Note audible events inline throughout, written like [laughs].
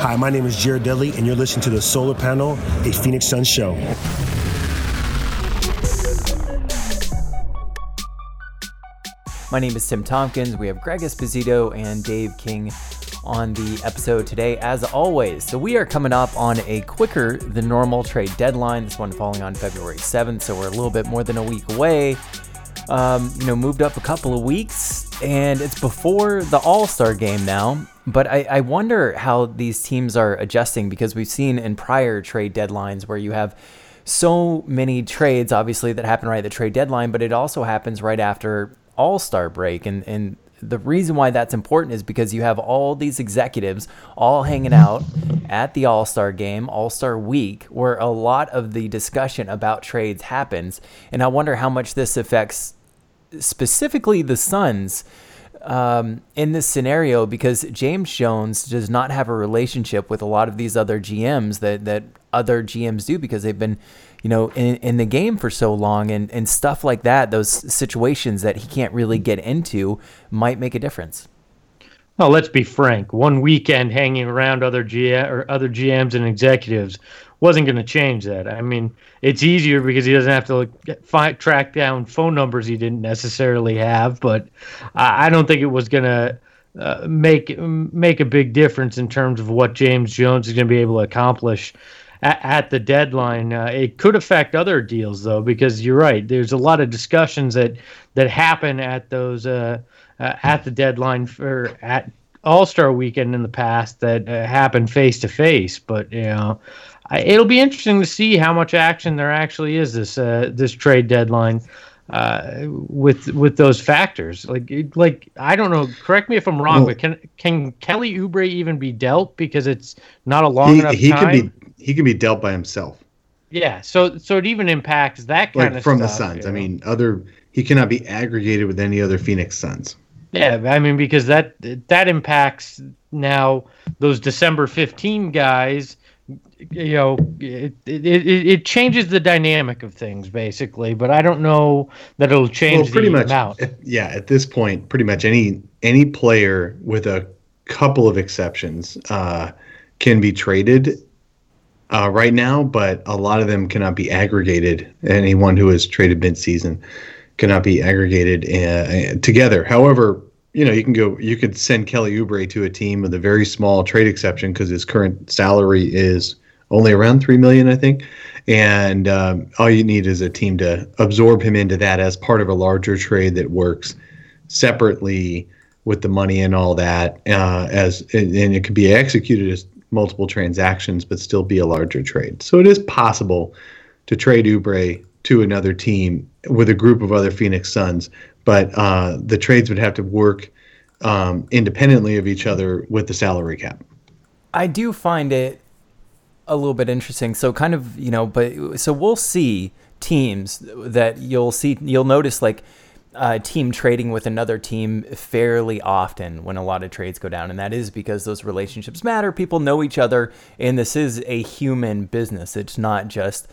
Hi, my name is Jared Dudley, and you're listening to the Solar Panel, a Phoenix Sun show. My name is Tim Tompkins. We have Greg Esposito and Dave King on the episode today, as always. So, we are coming up on a quicker than normal trade deadline. This one falling on February 7th, so we're a little bit more than a week away. Um, you know, moved up a couple of weeks, and it's before the All Star game now. But I, I wonder how these teams are adjusting because we've seen in prior trade deadlines where you have so many trades, obviously, that happen right at the trade deadline, but it also happens right after All Star break. And, and the reason why that's important is because you have all these executives all hanging out at the All Star game, All Star week, where a lot of the discussion about trades happens. And I wonder how much this affects specifically the Suns um, in this scenario because James Jones does not have a relationship with a lot of these other GMs that that other GMs do because they've been, you know, in, in the game for so long and, and stuff like that. Those situations that he can't really get into might make a difference. Well, let's be frank. One weekend hanging around other GM or other GMs and executives wasn't going to change that. I mean, it's easier because he doesn't have to look, find, track down phone numbers he didn't necessarily have. But I, I don't think it was going to uh, make make a big difference in terms of what James Jones is going to be able to accomplish at, at the deadline. Uh, it could affect other deals though, because you're right. There's a lot of discussions that that happen at those uh, uh at the deadline for at All Star Weekend in the past that uh, happened face to face. But you know, it'll be interesting to see how much action there actually is this uh, this trade deadline uh, with with those factors. Like like I don't know. Correct me if I'm wrong, well, but can can Kelly Oubre even be dealt because it's not a long he, enough he time? Can be, he can be dealt by himself. Yeah, so so it even impacts that kind like of from stuff, the Suns. You know? I mean, other he cannot be aggregated with any other Phoenix Suns. Yeah, I mean because that that impacts now those December 15 guys you know it, it, it, changes the dynamic of things basically but i don't know that it'll change well, pretty much amount. yeah at this point pretty much any any player with a couple of exceptions uh, can be traded uh, right now but a lot of them cannot be aggregated anyone who is traded mid-season cannot be aggregated uh, together however you know, you can go, you could send Kelly Oubre to a team with a very small trade exception because his current salary is only around three million, I think. And um, all you need is a team to absorb him into that as part of a larger trade that works separately with the money and all that. Uh, as and it could be executed as multiple transactions, but still be a larger trade. So it is possible to trade Oubre to another team with a group of other Phoenix Suns, but uh, the trades would have to work um, independently of each other with the salary cap. I do find it a little bit interesting. So kind of, you know, but so we'll see teams that you'll see you'll notice like a team trading with another team fairly often when a lot of trades go down. And that is because those relationships matter. People know each other. And this is a human business. It's not just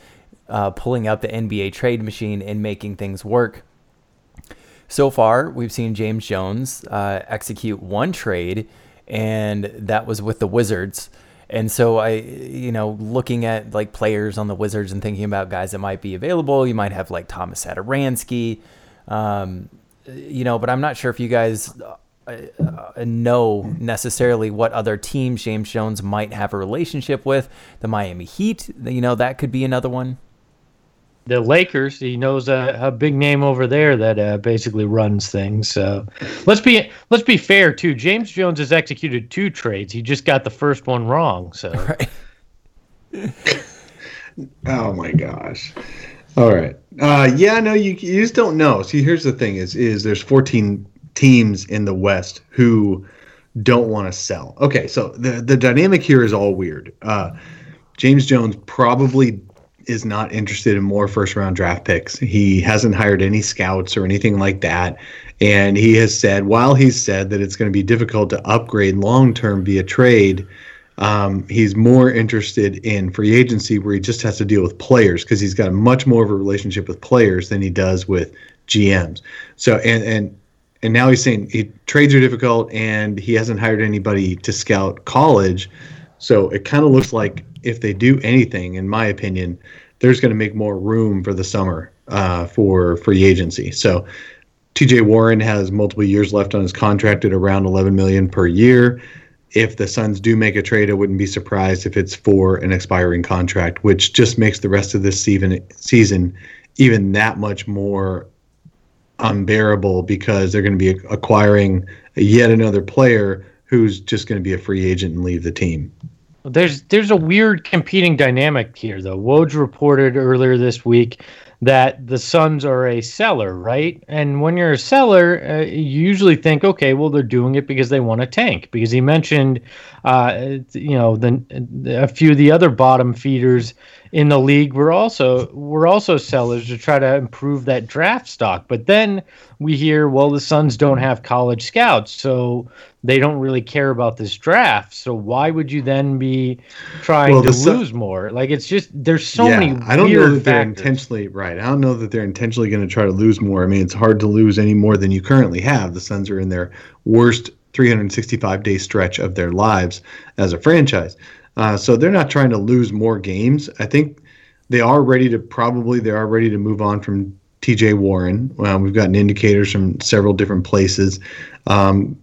uh, pulling out the nba trade machine and making things work so far we've seen james jones uh, execute one trade and that was with the wizards and so I, you know, looking at like players on the Wizards and thinking about guys that might be available, you might have like Thomas Satoransky, um, you know, but I'm not sure if you guys uh, know necessarily what other teams James Jones might have a relationship with. The Miami Heat, you know, that could be another one the Lakers. He knows a, a big name over there that uh, basically runs things. So let's be let's be fair too. James Jones has executed two trades. He just got the first one wrong. So. [laughs] Right. [laughs] oh my gosh. All right. Uh, yeah. No, you you just don't know. See, here's the thing: is is there's 14 teams in the West who don't want to sell. Okay, so the the dynamic here is all weird. Uh, James Jones probably is not interested in more first round draft picks. He hasn't hired any scouts or anything like that. And he has said, while he's said that it's going to be difficult to upgrade long term via trade, um, he's more interested in free agency where he just has to deal with players because he's got much more of a relationship with players than he does with GMs. So, and, and, and now he's saying he, trades are difficult and he hasn't hired anybody to scout college So it kind of looks like if they do anything, in my opinion, there's going to make more room for the summer uh, for free agency. So TJ Warren has multiple years left on his contract at around 11 million per year. If the Suns do make a trade, I wouldn't be surprised if it's for an expiring contract, which just makes the rest of this season season even that much more unbearable because they're going to be acquiring yet another player who's just going to be a free agent and leave the team. There's there's a weird competing dynamic here though. Woj reported earlier this week that the Suns are a seller, right? And when you're a seller, uh, you usually think, okay, well they're doing it because they want to tank. Because he mentioned, uh, you know, the, a few of the other bottom feeders in the league were also were also sellers to try to improve that draft stock. But then we hear, well, the Suns don't have college scouts, so they don't really care about this draft. So why would you then be trying well, to lose more? Like it's just there's so yeah, many. I don't know that they're intentionally right. I don't know that they're intentionally going to try to lose more. I mean, it's hard to lose any more than you currently have. The Suns are in their worst 365 day stretch of their lives as a franchise. Uh, so they're not trying to lose more games. I think they are ready to probably they are ready to move on from TJ Warren. Uh, we've gotten indicators from several different places. Um,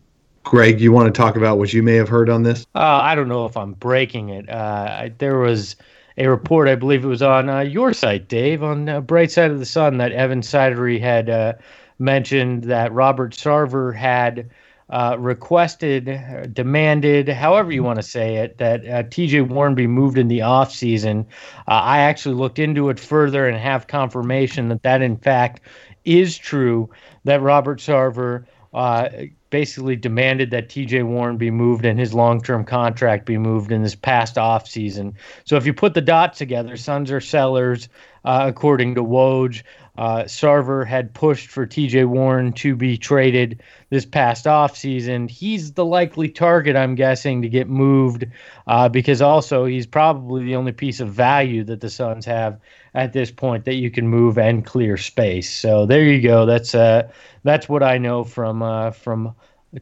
Greg, you want to talk about what you may have heard on this? Uh, I don't know if I'm breaking it. Uh, I, there was a report, I believe it was on uh, your site, Dave, on uh, Bright Side of the Sun, that Evan Sidery had uh, mentioned that Robert Sarver had uh, requested, demanded, however you want to say it, that TJ Warren be moved in the offseason. I actually looked into it further and have confirmation that that, in fact, is true, that Robert Sarver uh, basically demanded that TJ Warren be moved and his long term contract be moved in this past offseason. So if you put the dots together, Suns are sellers, uh, according to Woj. Uh, Sarver had pushed for TJ Warren to be traded this past offseason. He's the likely target, I'm guessing, to get moved uh, because also he's probably the only piece of value that the Suns have at this point that you can move and clear space. So there you go. That's uh, that's what I know from uh, from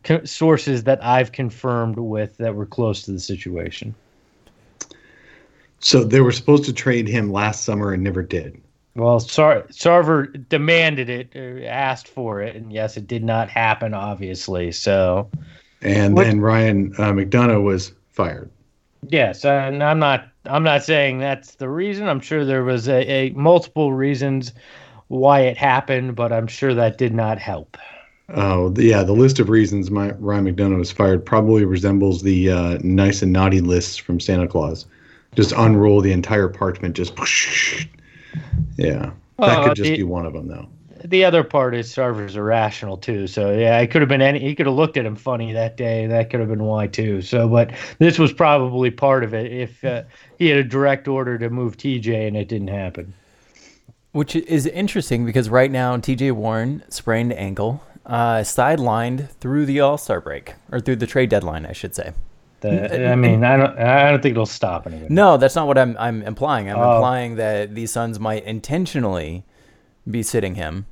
co- sources that I've confirmed with that were close to the situation. So they were supposed to trade him last summer and never did. Well, Sar- Sarver demanded it, uh, asked for it, and yes, it did not happen, obviously. So, and what, then Ryan uh, McDonough was fired. Yes, and I'm not. I'm not saying that's the reason. I'm sure there was a, a multiple reasons why it happened, but I'm sure that did not help. Oh, yeah. The list of reasons my, Ryan McDonough was fired probably resembles the uh, nice and naughty lists from Santa Claus. Just unroll the entire parchment, just. [laughs] Yeah. That could just the, be one of them, though. The other part is Sarver's irrational, too. So, yeah, it could have been any, he could have looked at him funny that day. That could have been why, too. So, but this was probably part of it if uh, he had a direct order to move TJ and it didn't happen. Which is interesting because right now TJ Warren sprained ankle, uh, sidelined through the All Star break or through the trade deadline, I should say. The, I mean, I don't, I don't think it'll stop anything. No, that's not what I'm, I'm implying. I'm oh. implying that these Suns might intentionally be sitting him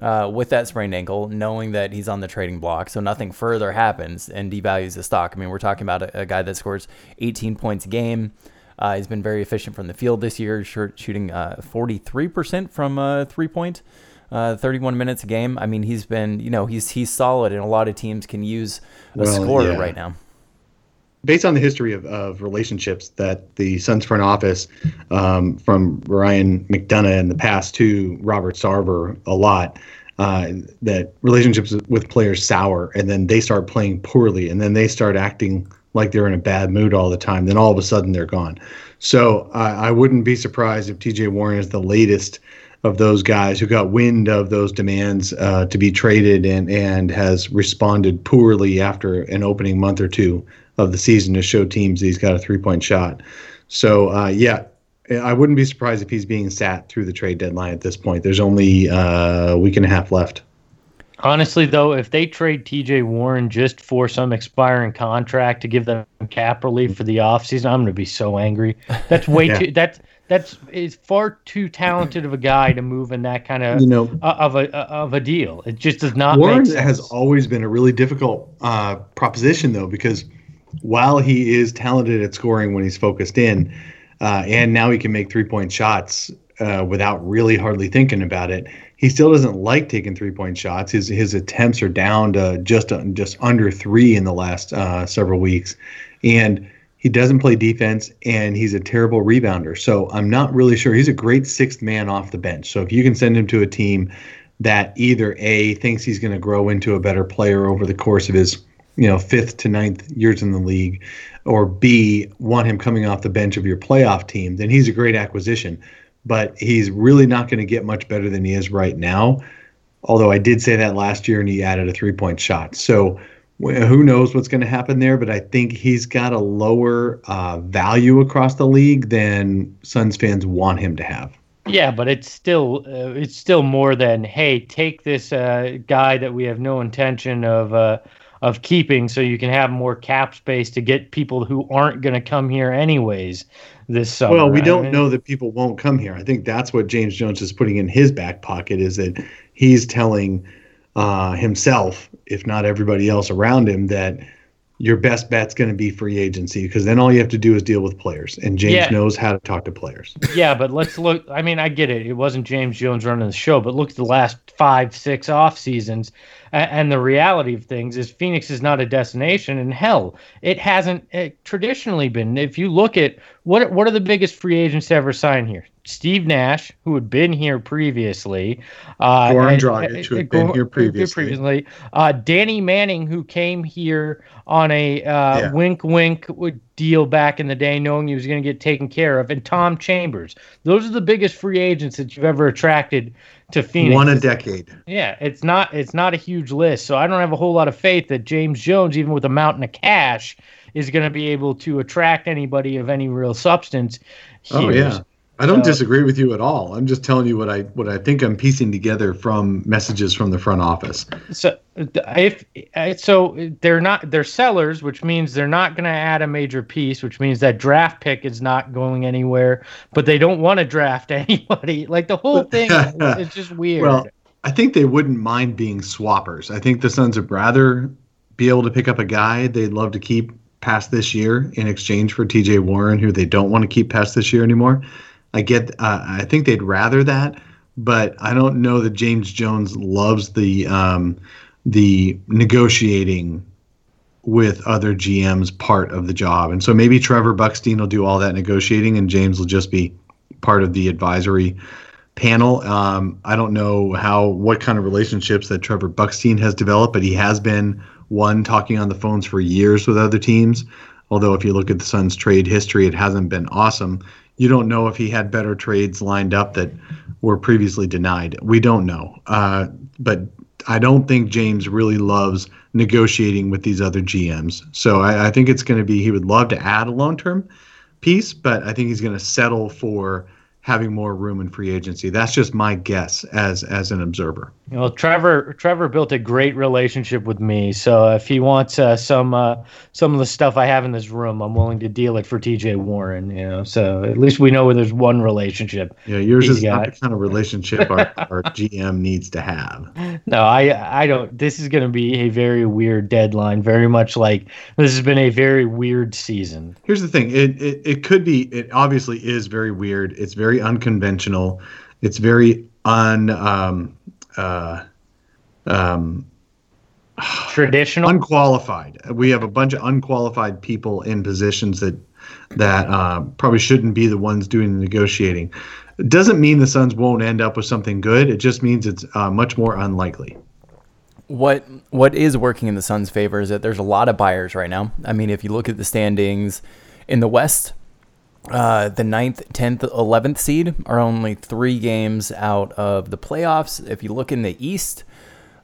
uh, with that sprained ankle, knowing that he's on the trading block, so nothing further happens and devalues the stock. I mean, we're talking about a, a guy that scores 18 points a game. Uh, he's been very efficient from the field this year, shooting uh, 43% from uh, three point, uh, 31 minutes a game. I mean, he's been, you know, he's he's solid, and a lot of teams can use a well, scorer yeah. right now. Based on the history of, of relationships that the Suns front office, um, from Ryan McDonough in the past to Robert Sarver, a lot, uh, that relationships with players sour, and then they start playing poorly, and then they start acting like they're in a bad mood all the time. Then all of a sudden they're gone. So I wouldn't be surprised if TJ Warren is the latest of those guys who got wind of those demands uh, to be traded and and has responded poorly after an opening month or two of the season to show teams he's got a three point shot. So uh, yeah, I wouldn't be surprised if he's being sat through the trade deadline at this point. There's only uh, a week and a half left. Honestly, though, if they trade TJ Warren just for some expiring contract to give them cap relief for the offseason, I'm going to be so angry. That's way [laughs] yeah. too. That's that's is far too talented of a guy to move in that kind of you know uh, of a uh, of a deal. It just does not. Warren has always been a really difficult uh, proposition though because while he is talented at scoring when he's focused in, uh, and now he can make three point shots uh, without really hardly thinking about it. He still doesn't like taking three point shots. His his attempts are down to just uh, just under three in the last uh, several weeks, and he doesn't play defense, and he's a terrible rebounder. So I'm not really sure. He's a great sixth man off the bench. So if you can send him to a team that either a thinks he's going to grow into a better player over the course of his you know fifth to ninth years in the league, or b want him coming off the bench of your playoff team, then he's a great acquisition but he's really not going to get much better than he is right now. Although I did say that last year and he added a three point shot. So who knows what's going to happen there, but I think he's got a lower uh, value across the league than Suns fans want him to have. Yeah, but it's still uh, it's still more than hey, take this uh, guy that we have no intention of uh, of keeping, so you can have more cap space to get people who aren't going to come here anyways this summer. Well, we don't I mean, know that people won't come here. I think that's what James Jones is putting in his back pocket is that he's telling uh, himself, if not everybody else around him, that your best bet's going to be free agency because then all you have to do is deal with players and James yeah. knows how to talk to players. Yeah, but let's look I mean, I get it. It wasn't James Jones running the show, but look at the last 5 6 off seasons and the reality of things is Phoenix is not a destination and hell, it hasn't it traditionally been. If you look at what what are the biggest free agents to ever sign here? Steve Nash, who had been here previously, uh, Goran Dragic, who had been here previously, previously uh, Danny Manning, who came here on a uh, yeah. wink wink deal back in the day, knowing he was going to get taken care of, and Tom Chambers. Those are the biggest free agents that you've ever attracted to Phoenix. One a decade. Yeah, it's not it's not a huge list, so I don't have a whole lot of faith that James Jones, even with a mountain of cash, is going to be able to attract anybody of any real substance. Oh, here. Oh yeah. I don't disagree with you at all. I'm just telling you what I what I think I'm piecing together from messages from the front office. So if so, they're not they're sellers, which means they're not going to add a major piece, which means that draft pick is not going anywhere. But they don't want to draft [laughs] anybody. Like the whole thing [laughs] is just weird. Well, I think they wouldn't mind being swappers. I think the Suns would rather be able to pick up a guy they'd love to keep past this year in exchange for T.J. Warren, who they don't want to keep past this year anymore I get. Uh, I think they'd rather that, but I don't know that James Jones loves the um, the negotiating with other GMs part of the job, and so maybe Trevor Bukstein will do all that negotiating, and James will just be part of the advisory panel. Um, I don't know how what kind of relationships that Trevor Bukstein has developed, but he has been one talking on the phones for years with other teams. Although if you look at the Suns' trade history, it hasn't been awesome you don't know if he had better trades lined up that were previously denied. We don't know. Uh, but I don't think James really loves negotiating with these other GMs. So I, I think it's going to be he would love to add a long term piece, but I think he's going to settle for having more room in free agency. That's just my guess as as an observer. Well, Trevor Trevor built a great relationship with me, so if he wants uh, some uh, some of the stuff I have in this room, I'm willing to deal it for T.J. Warren. You know, so at least we know where there's one relationship. Yeah, yours is got. not the kind of relationship our, our [laughs] GM needs to have. No, I I don't. This is going to be a very weird deadline. Very much like this has been a very weird season. Here's the thing. It it, it could be. It obviously is very weird. It's very unconventional. It's very un. Um, uh, um, traditional? unqualified. We have a bunch of unqualified people in positions that that uh, probably shouldn't be the ones doing the negotiating. It doesn't mean the suns won't end up with something good. It just means it's uh, much more unlikely. What what is working in the suns favor is that there's a lot of buyers right now. I mean if you look at the standings in the west uh, the 9th, 10th, 11th seed are only three games out of the playoffs. If you look in the East,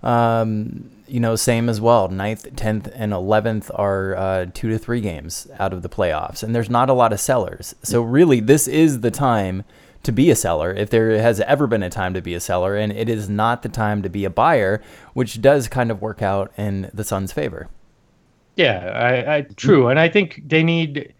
um, you know, same as well. 9th, 10th, and 11th are uh, two to three games out of the playoffs. And there's not a lot of sellers. So, really, this is the time to be a seller if there has ever been a time to be a seller. And it is not the time to be a buyer, which does kind of work out in the Suns' favor. Yeah, I, I true. And I think they need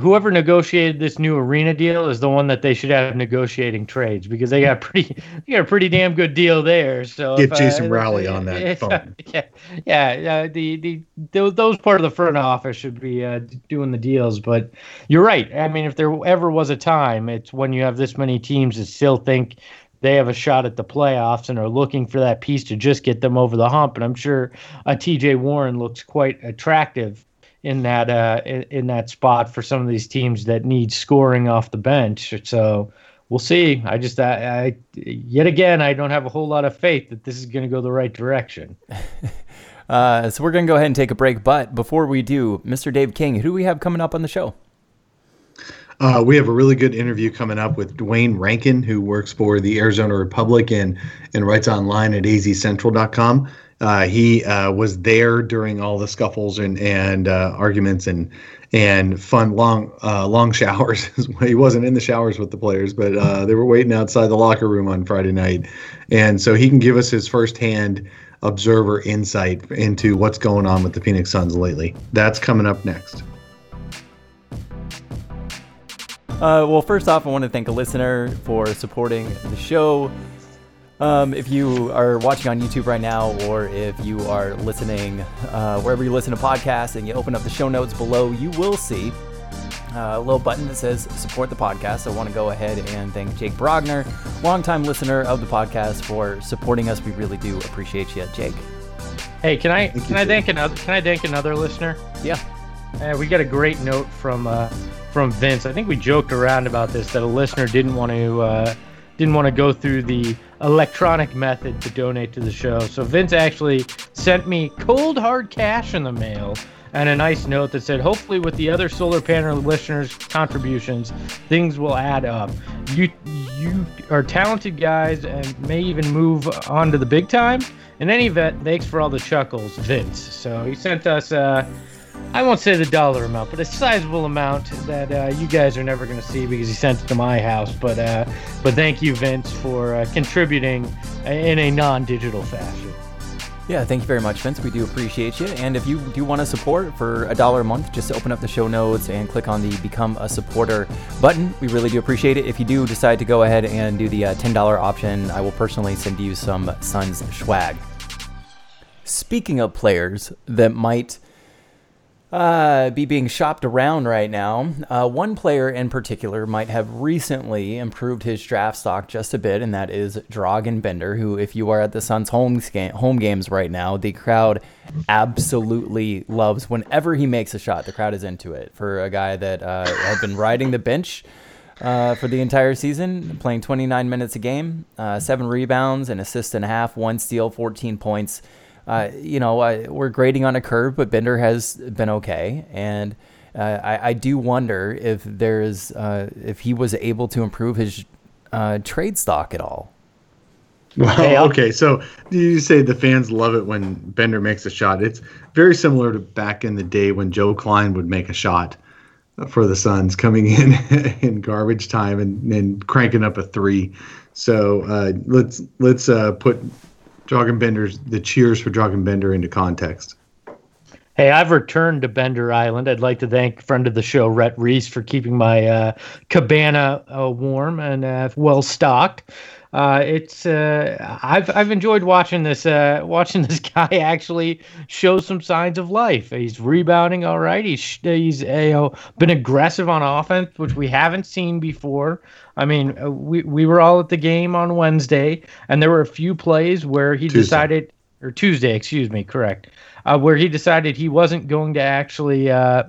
whoever negotiated this new arena deal is the one that they should have negotiating trades because they got pretty they got a pretty damn good deal there. So get if, Jason uh, Rowley on that [laughs] if, phone. Yeah, yeah. Uh, the, the the those part of the front office should be uh, doing the deals. But you're right. I mean, if there ever was a time, it's when you have this many teams that still think they have a shot at the playoffs and are looking for that piece to just get them over the hump. And I'm sure a uh, TJ Warren looks quite attractive in that uh, in, in, that spot for some of these teams that need scoring off the bench. So we'll see. I just I, I yet again I don't have a whole lot of faith that this is going to go the right direction. [laughs] uh, so we're going to go ahead and take a break. But before we do, Mr. Dave King, who do we have coming up on the show? Uh, we have a really good interview coming up with Duane Rankin, who works for the Arizona Republic and, and writes online at azcentral.com. Uh, he uh, was there during all the scuffles and and uh, arguments and and fun long uh, long [laughs] showers. he wasn't in the showers with the players, but uh, they were waiting outside the locker room on Friday night, and so he can give us his firsthand observer insight into what's going on with the Phoenix Suns lately. That's coming up next. Uh, well, first off, I want to thank a listener for supporting the show. Um, if you are watching on YouTube right now, or if you are listening uh, wherever you listen to podcasts and you open up the show notes below, you will see uh, a little button that says support the podcast. I want to go ahead and thank Jake Brogner, longtime listener of the podcast, for supporting us. We really do appreciate you, Jake. Hey, can I thank can I thank another can I thank another listener? Yeah. Uh, we got a great note from uh, from Vince. I think we joked around about this that a listener didn't want to uh, didn't want to go through the electronic method to donate to the show. So Vince actually sent me cold hard cash in the mail and a nice note that said, hopefully with the other solar panel listeners' contributions, things will add up. You you are talented guys and may even move on to the big time. In any event, thanks for all the chuckles, Vince. So he sent us uh, I won't say the dollar amount, but a sizable amount that uh, you guys are never going to see because he sent it to my house. But uh, but thank you, Vince, for uh, contributing in a non-digital fashion. Yeah, thank you very much, Vince. We do appreciate you. And if you do want to support for a dollar a month, just open up the show notes and click on the Become a Supporter button. We really do appreciate it. If you do decide to go ahead and do the uh, $10 option, I will personally send you some Suns swag. Speaking of players that might uh, be being shopped around right now. Uh, one player in particular might have recently improved his draft stock just a bit, and that is Dragan Bender, who, if you are at the Suns' home, home games right now, the crowd absolutely loves whenever he makes a shot. The crowd is into it. For a guy that uh, had been riding the bench uh, for the entire season, playing 29 minutes a game, uh, seven rebounds, an assist and a half, one steal, 14 points uh, you know, uh, we're grading on a curve, but Bender has been okay, and uh, I, I, do wonder if there's uh, if he was able to improve his uh, trade stock at all. Well, okay, so you say the fans love it when Bender makes a shot. It's very similar to back in the day when Joe Kleine would make a shot for the Suns, coming in [laughs] in garbage time and, and cranking up a three. So uh, let's let's uh, put Dragan Bender's the cheers for Dragan Bender into context. Hey, I've returned to Bender Island. I'd like to thank friend of the show, Rhett Reese, for keeping my uh, cabana uh, warm and uh, well stocked uh, it's uh, I've I've enjoyed watching this uh, watching [laughs] this guy actually show some signs of life. He's rebounding all right. He's he's you know, been aggressive on offense, which we haven't seen before. I mean, we we were all at the game on Wednesday, and there were a few plays where he Tuesday. decided or Tuesday, excuse me, correct, uh, where he decided he wasn't going to actually uh,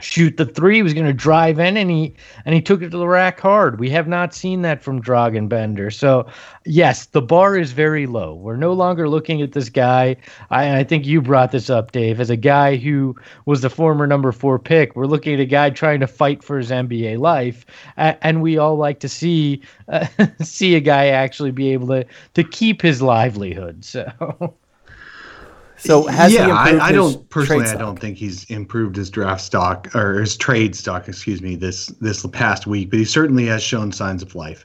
shoot the three. He was going to drive in, and he and he took it to the rack hard. We have not seen that from Dragan Bender. So, yes, the bar is very low. We're no longer looking at this guy. I, I think you brought this up, Dave, as a guy who was the former number four pick. We're looking at a guy trying to fight for his NBA life, and we all like to see uh, [laughs] see a guy actually be able to to keep his livelihood. So. [laughs] So has yeah, I, I don't personally. I don't think he's improved his draft stock or his trade stock. Excuse me. This this past week, but he certainly has shown signs of life.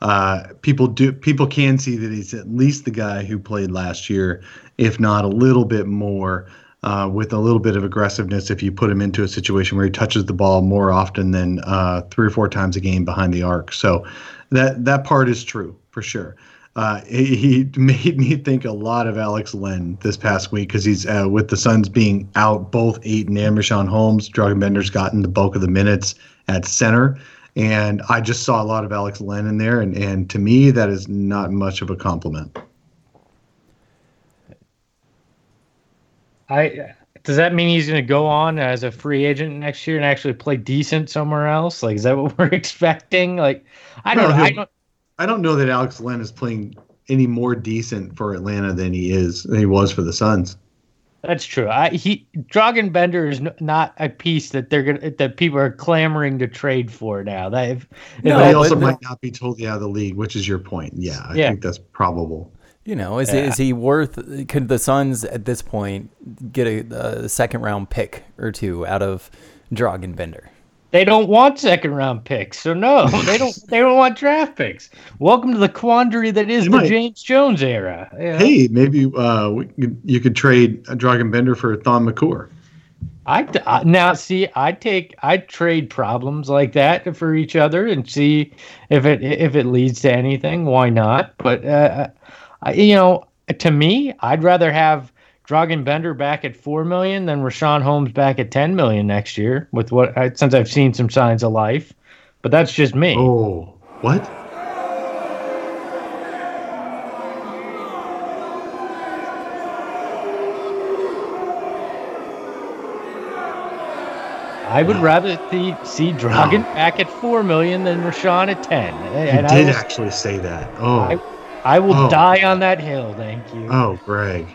Uh, people do people can see that he's at least the guy who played last year, if not a little bit more. uh, with a little bit of aggressiveness if you put him into a situation where he touches the ball more often than uh, three or four times a game behind the arc. So that that part is true for sure. Uh, he, he, [laughs] made me think a lot of Alex Len this past week because he's uh, with the Suns being out both Ayton and Richaun Holmes. Bender's gotten the bulk of the minutes at center, and I just saw a lot of Alex Len in there, and and to me that is not much of a compliment. I does that mean he's going to go on as a free agent next year and actually play decent somewhere else? Like, is that what [laughs] we're expecting? Like, I don't. I don't. I don't know that Alex Len is playing any more decent for Atlanta than he is than he was for the Suns. That's true. I, he Dragan Bender is n- not a piece that they're gonna that people are clamoring to trade for now. That if, no, he also might not be totally out of the league, which is your point. Yeah, I yeah. think that's probable. You know, is yeah. is he worth? Could the Suns at this point get a, a second round pick or two out of Dragan Bender? They don't want second round picks, so no, [laughs] they don't. they don't want draft picks. Welcome to the quandary that is the. James Jones era. Yeah. Hey, maybe uh, you could trade Dragan Bender for Thon Maker. I uh, now see. I take I trade problems like that for each other and see if it if it leads to anything. Why not? But uh, I, you know, to me, I'd rather have Dragan Bender back at four million then Richaun Holmes back at ten million next year. With what since I've seen some signs of life, but that's just me. Oh, what? I would rather see, see Dragan back at four million than Richaun at ten. And you did actually say that. Oh, I, I will oh. die on that hill. Thank you. Oh, Greg.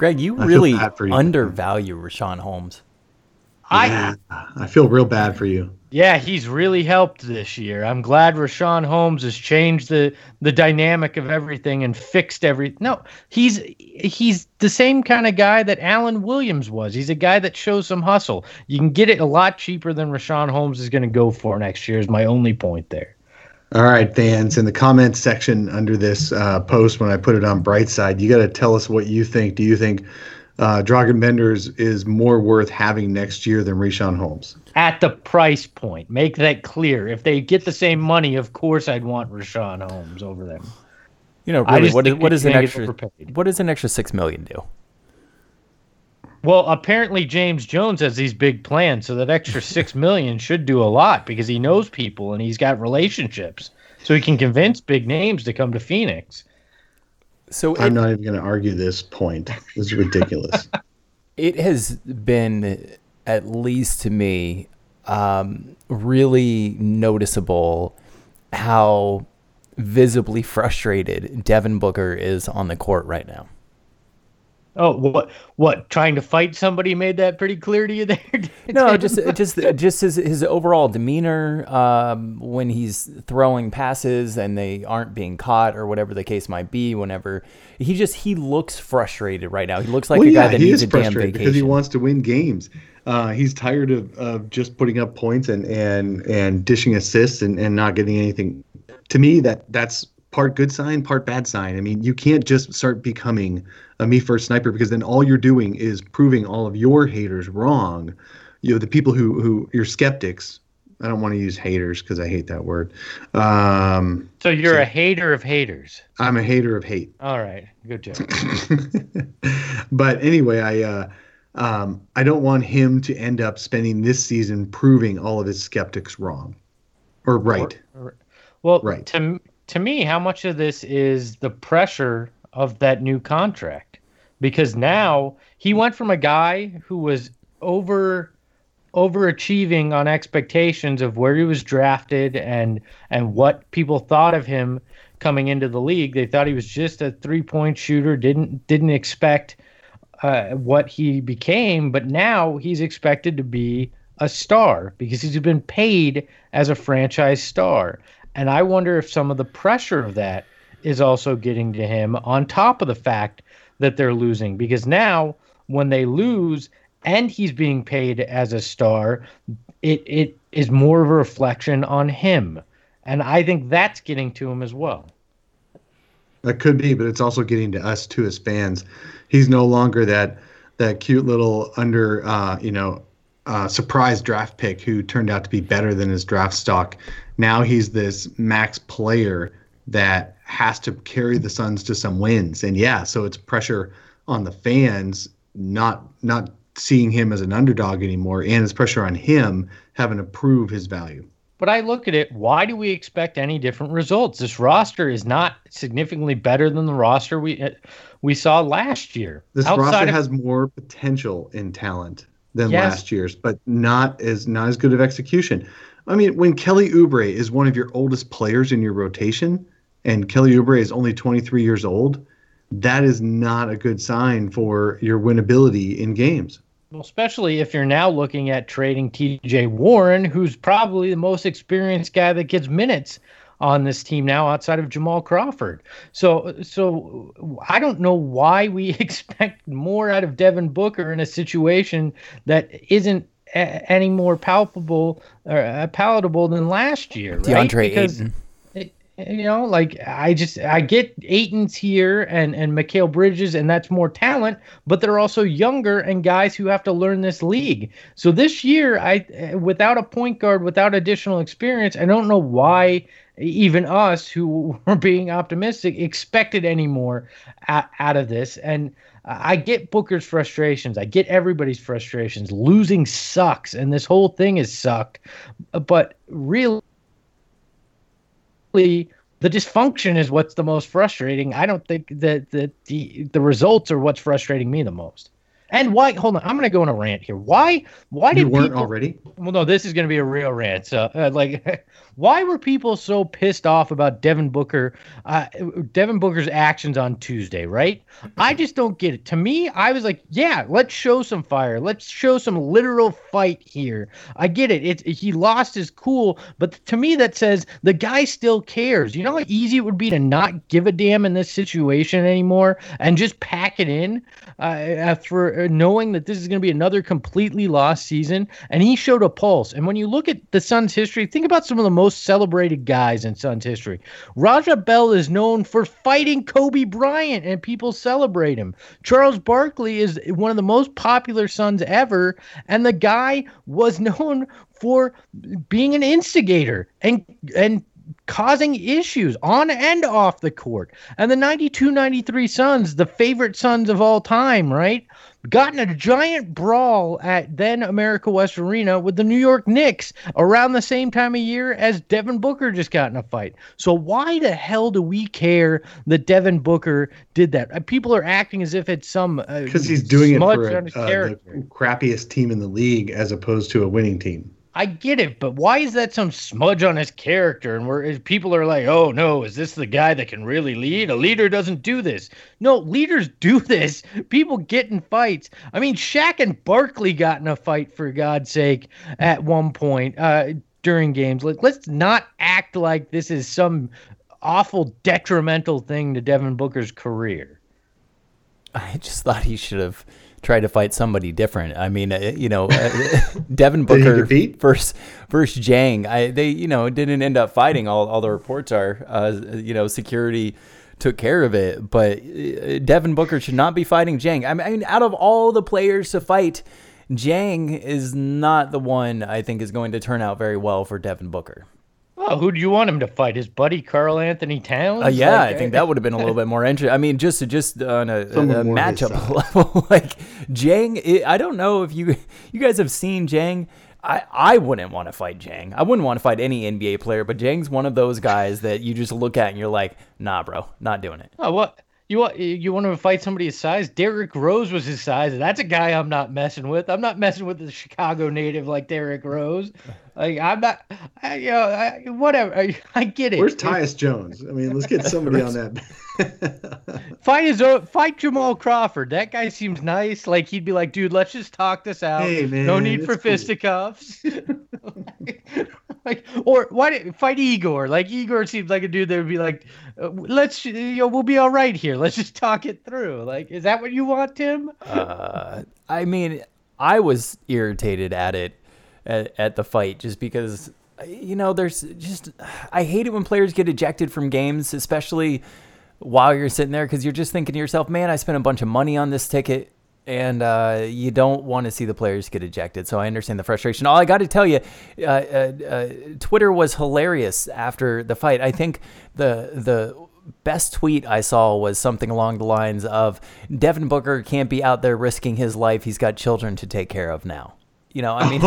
Greg, you I really you. undervalue Richaun Holmes. Yeah, I I feel real bad for you. Yeah, he's really helped this year. I'm glad Richaun Holmes has changed the the dynamic of everything and fixed every. No, he's he's the same kind of guy that Alan Williams was. He's a guy that shows some hustle. You can get it a lot cheaper than Richaun Holmes is going to go for next year. Is my only point there. All right, fans, in the comments section under this uh, post, when I put it on Brightside, you got to tell us what you think. Do you think uh, Dragan Benders is more worth having next year than Richaun Holmes? At the price point, make that clear. If they get the same money, of course, I'd want Richaun Holmes over them. You know, really, what is, what is an extra? What does an extra six million do? Well, apparently James Jones has these big plans, so that extra six [laughs] million should do a lot because he knows people and he's got relationships, so he can convince big names to come to Phoenix. So I'm not even going to argue this point. This is ridiculous. [laughs] it has been, at least to me, um, really noticeable how visibly frustrated Devin Booker is on the court right now. Oh, what? What? Trying to fight somebody made that pretty clear to you there. [laughs] no, just just just his his overall demeanor um, when he's throwing passes and they aren't being caught or whatever the case might be. Whenever he just he looks frustrated right now. He looks like well, a guy that needs a damn vacation because he wants to win games. Uh, he's tired of, of just putting up points and and and dishing assists and, and not getting anything. To me, that that's part good sign, part bad sign. I mean, you can't just start becoming a me first sniper because then all you're doing is proving all of your haters wrong. You know, the people who who your skeptics. I don't want to use haters because I hate that word. Um, so you're so a hater of haters. I'm a hater of hate. All right, good job. [laughs] but anyway, I uh, um, I don't want him to end up spending this season proving all of his skeptics wrong or right. Or, or, well, right. To to me, how much of this is the pressure of that new contract? Because now he went from a guy who was over overachieving on expectations of where he was drafted and and what people thought of him coming into the league. They thought he was just a three point shooter. Didn't didn't expect uh, what he became, but now he's expected to be a star because he's been paid as a franchise star. And I wonder if some of the pressure of that is also getting to him on top of the fact that they're losing. Because now, when they lose and he's being paid as a star, it, it is more of a reflection on him. And I think that's getting to him as well. That could be, but it's also getting to us too as fans. He's no longer that that cute little under, uh, you know, uh, surprise draft pick who turned out to be better than his draft stock. Now he's this max player that has to carry the Suns to some wins, and yeah, so it's pressure on the fans not not seeing him as an underdog anymore, and it's pressure on him having to prove his value. But I look at it, why do we expect any different results? This roster is not significantly better than the roster we uh, we saw last year. This Outside roster of, has more potential in talent than yes. last year's, but not as not as good of execution. I mean, when Kelly Oubre is one of your oldest players in your rotation, and Kelly Oubre is only 23 years old, that is not a good sign for your winnability in games. Well, especially if you're now looking at trading TJ Warren, who's probably the most experienced guy that gets minutes on this team now outside of Jamal Crawford. So so I don't know why we [laughs] expect more out of Devin Booker in a situation that isn't a- any more palpable or uh, palatable than last year, DeAndre? Because Ayton you know, like I just I get Ayton's here and and Mikal Bridges, and that's more talent, but they're also younger and guys who have to learn this league. So this year, I without a point guard, without additional experience, I don't know why even us who [laughs] were being optimistic expected any more out of this. And I get Booker's frustrations. I get everybody's frustrations. Losing sucks, and this whole thing is sucked. But really the dysfunction is what's the most frustrating. I don't think that the, the the results are what's frustrating me the most. And why? Hold on, I'm going to go on a rant here. Why? Why did you weren't people, already? Well, no, this is going to be a real rant. So, uh, like, [laughs] why were people so pissed off about Devin Booker, uh, Devin Booker's actions on Tuesday? Right? I [clears throat] just don't get it. To me, I was like, yeah, let's show some fire. Let's show some literal fight here. I get it. It's he lost his cool, but to me, that says the guy still cares. You know how easy it would be to not give a damn in this situation anymore and just pack it in uh, for uh, knowing that this is going to be another completely lost season. And he showed a pulse. And when you look at the Suns' history, think about some of the most celebrated guys in Suns' history. Raja Bell is known for fighting Kobe Bryant, and people celebrate him. Charles Barkley is one of the most popular Suns ever, and the guy was [laughs] known for being an instigator and and causing issues on and off the court. And the 92 93 Suns, the favorite Suns of all time, right? Got in a giant brawl at then America West Arena with the New York Knicks around the same time of year as Devin Booker just got in a fight. So why the hell do we care that Devin Booker did that? Uh, people are acting as if it's some because uh, he's doing it for a, uh, the crappiest team in the league as opposed to a winning team. I get it, but why is that some smudge on his character? And where people are like, "Oh no, is this the guy that can really lead? A leader doesn't do this." No, leaders [laughs] do this. People get in fights. I mean, Shaq and Barkley got in a fight for God's sake at one point uh, during games. Like, let's not act like this is some awful detrimental thing to Devin Booker's career. I just thought he should have try to fight somebody different. I mean, uh, you know, uh, [laughs] [laughs] Devin Booker versus versus Jang. I they you know didn't end up fighting. All all the reports are, uh, you know, security took care of it. But uh, Devin Booker should not be fighting Jang. I mean, out of all the players to fight, Jang is not the one I think is going to turn out very well for Devin Booker. Oh, who do you want him to fight? His buddy Karl-Anthony Towns? Uh, yeah, like, I think that would have been a little bit more interesting. I mean, just just on a, a matchup [laughs] level, like Jang. I don't know if you you guys have seen Jang. I, I wouldn't want to fight Jang. I wouldn't want to fight any NBA player, but Jang's one of those guys that you just look at and you're like, nah, bro, not doing it. Oh, what? You want you want to fight somebody his size? Derrick Rose was his size. That's a guy I'm not messing with. I'm not messing with the Chicago native like Derrick Rose. Like I'm not. I, you know, I, whatever. I, I, get it. Where's Tyus Jones? I mean, let's get somebody on that. [laughs] fight his own. Fight Jamal Crawford. That guy seems nice. Like he'd be like, dude, let's just talk this out. Hey, man, no need for cool. fisticuffs. [laughs] like, or why did, fight Igor? Like Igor seems like a dude that would be like, uh, let's you know we'll be all right here. Let's just talk it through. Like, is that what you want, Tim? Uh, I mean, I was irritated at it at, at the fight just because you know there's just I hate it when players get ejected from games, especially while you're sitting there because you're just thinking to yourself, man, I spent a bunch of money on this ticket and uh, you don't want to see the players get ejected. So I understand the frustration. All I got to tell you, uh, uh, uh, Twitter was hilarious after the fight. I think the the best tweet I saw was something along the lines of Devin Booker can't be out there risking his life. He's got children to take care of now. You know, I mean,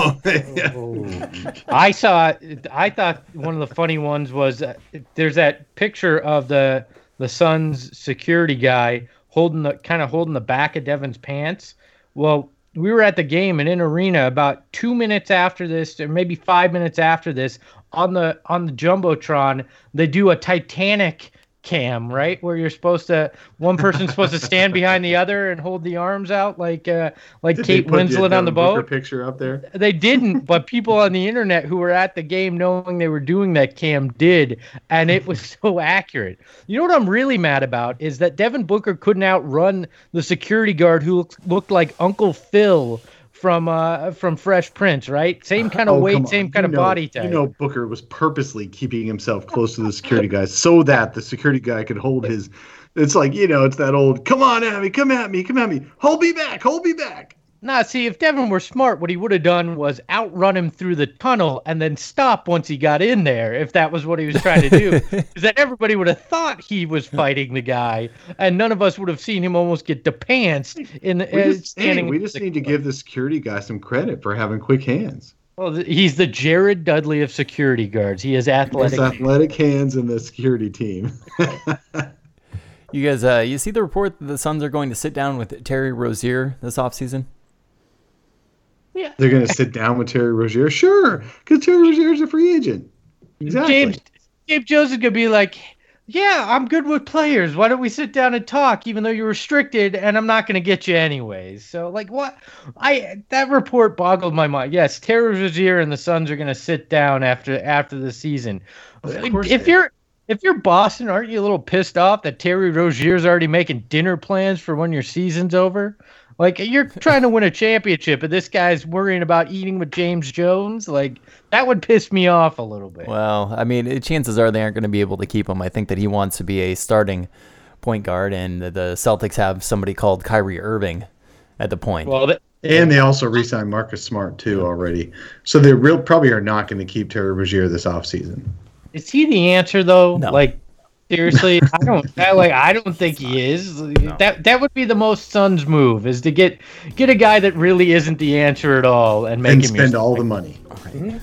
[laughs] I saw. I thought one of the funny ones was uh, there's that picture of the the Suns security guy holding the kind of holding the back of Devin's pants. Well, we were at the game and in an arena about two minutes after this, or maybe five minutes after this, on the on the jumbotron. They do a Titanic cam, right? Where you're supposed to one person's supposed to stand behind the other and hold the arms out like uh, like Did Kate Winslet on the boat. picture up there. They didn't, but people on the internet who were at the game knowing they were doing that cam did, and it was so accurate. You know what I'm really mad about is that Devin Booker couldn't outrun the security guard who looked, looked like Uncle Phil from uh from Fresh Prince, right? Same kind of Oh, weight, same kind You of know- body type. You know, Booker was purposely keeping himself close to the security guys so that the security guy could hold his. It's like you know, it's that old. Come on at me, come at me, come at me. Hold me back, hold me back. Nah, see, if Devin were smart, what he would have done was outrun him through the tunnel and then stop once he got in there, if that was what he was trying to do. [laughs] Because then everybody would have thought he was fighting the guy, and none of us would have seen him almost get depants in the We uh, just, hey, standing. we just need to give the security guy some credit for having quick hands. Well, th- he's the Jared Dudley of security guards. He is His athletic. athletic hands in the security team. [laughs] you guys, uh, you see the report that the Suns are going to sit down with Terry Rozier this offseason? They're going to sit down with Terry Rozier, sure, because Terry Rozier is a free agent. Exactly. James James Jones is gonna be like, "Yeah, I'm good with players. Why don't we sit down and talk? Even though you're restricted, and I'm not gonna get you anyways." So, like, what? I that report boggled my mind. Yes, Terry Rozier and the Suns are gonna sit down after after the season. If you're if you're Boston, aren't you a little pissed off that Terry Rozier's already making dinner plans for when your season's over? Like you're [laughs] trying to win a championship, and this guy's worrying about eating with James Jones. Like that would piss me off a little bit. Well, I mean, it- chances are they aren't going to be able to keep him. I think that he wants to be a starting point guard, and the- the Celtics have somebody called Kyrie Irving at the point. Well, th- And they also re-signed Marcus Smart too already. So they real probably are not going to keep Terry Rozier this offseason. is he the answer though? No. Like seriously, I don't I, like. I don't think he is. That that would be the most Suns move is to get get a guy that really isn't the answer at all and make And him spend all the money. Yeah.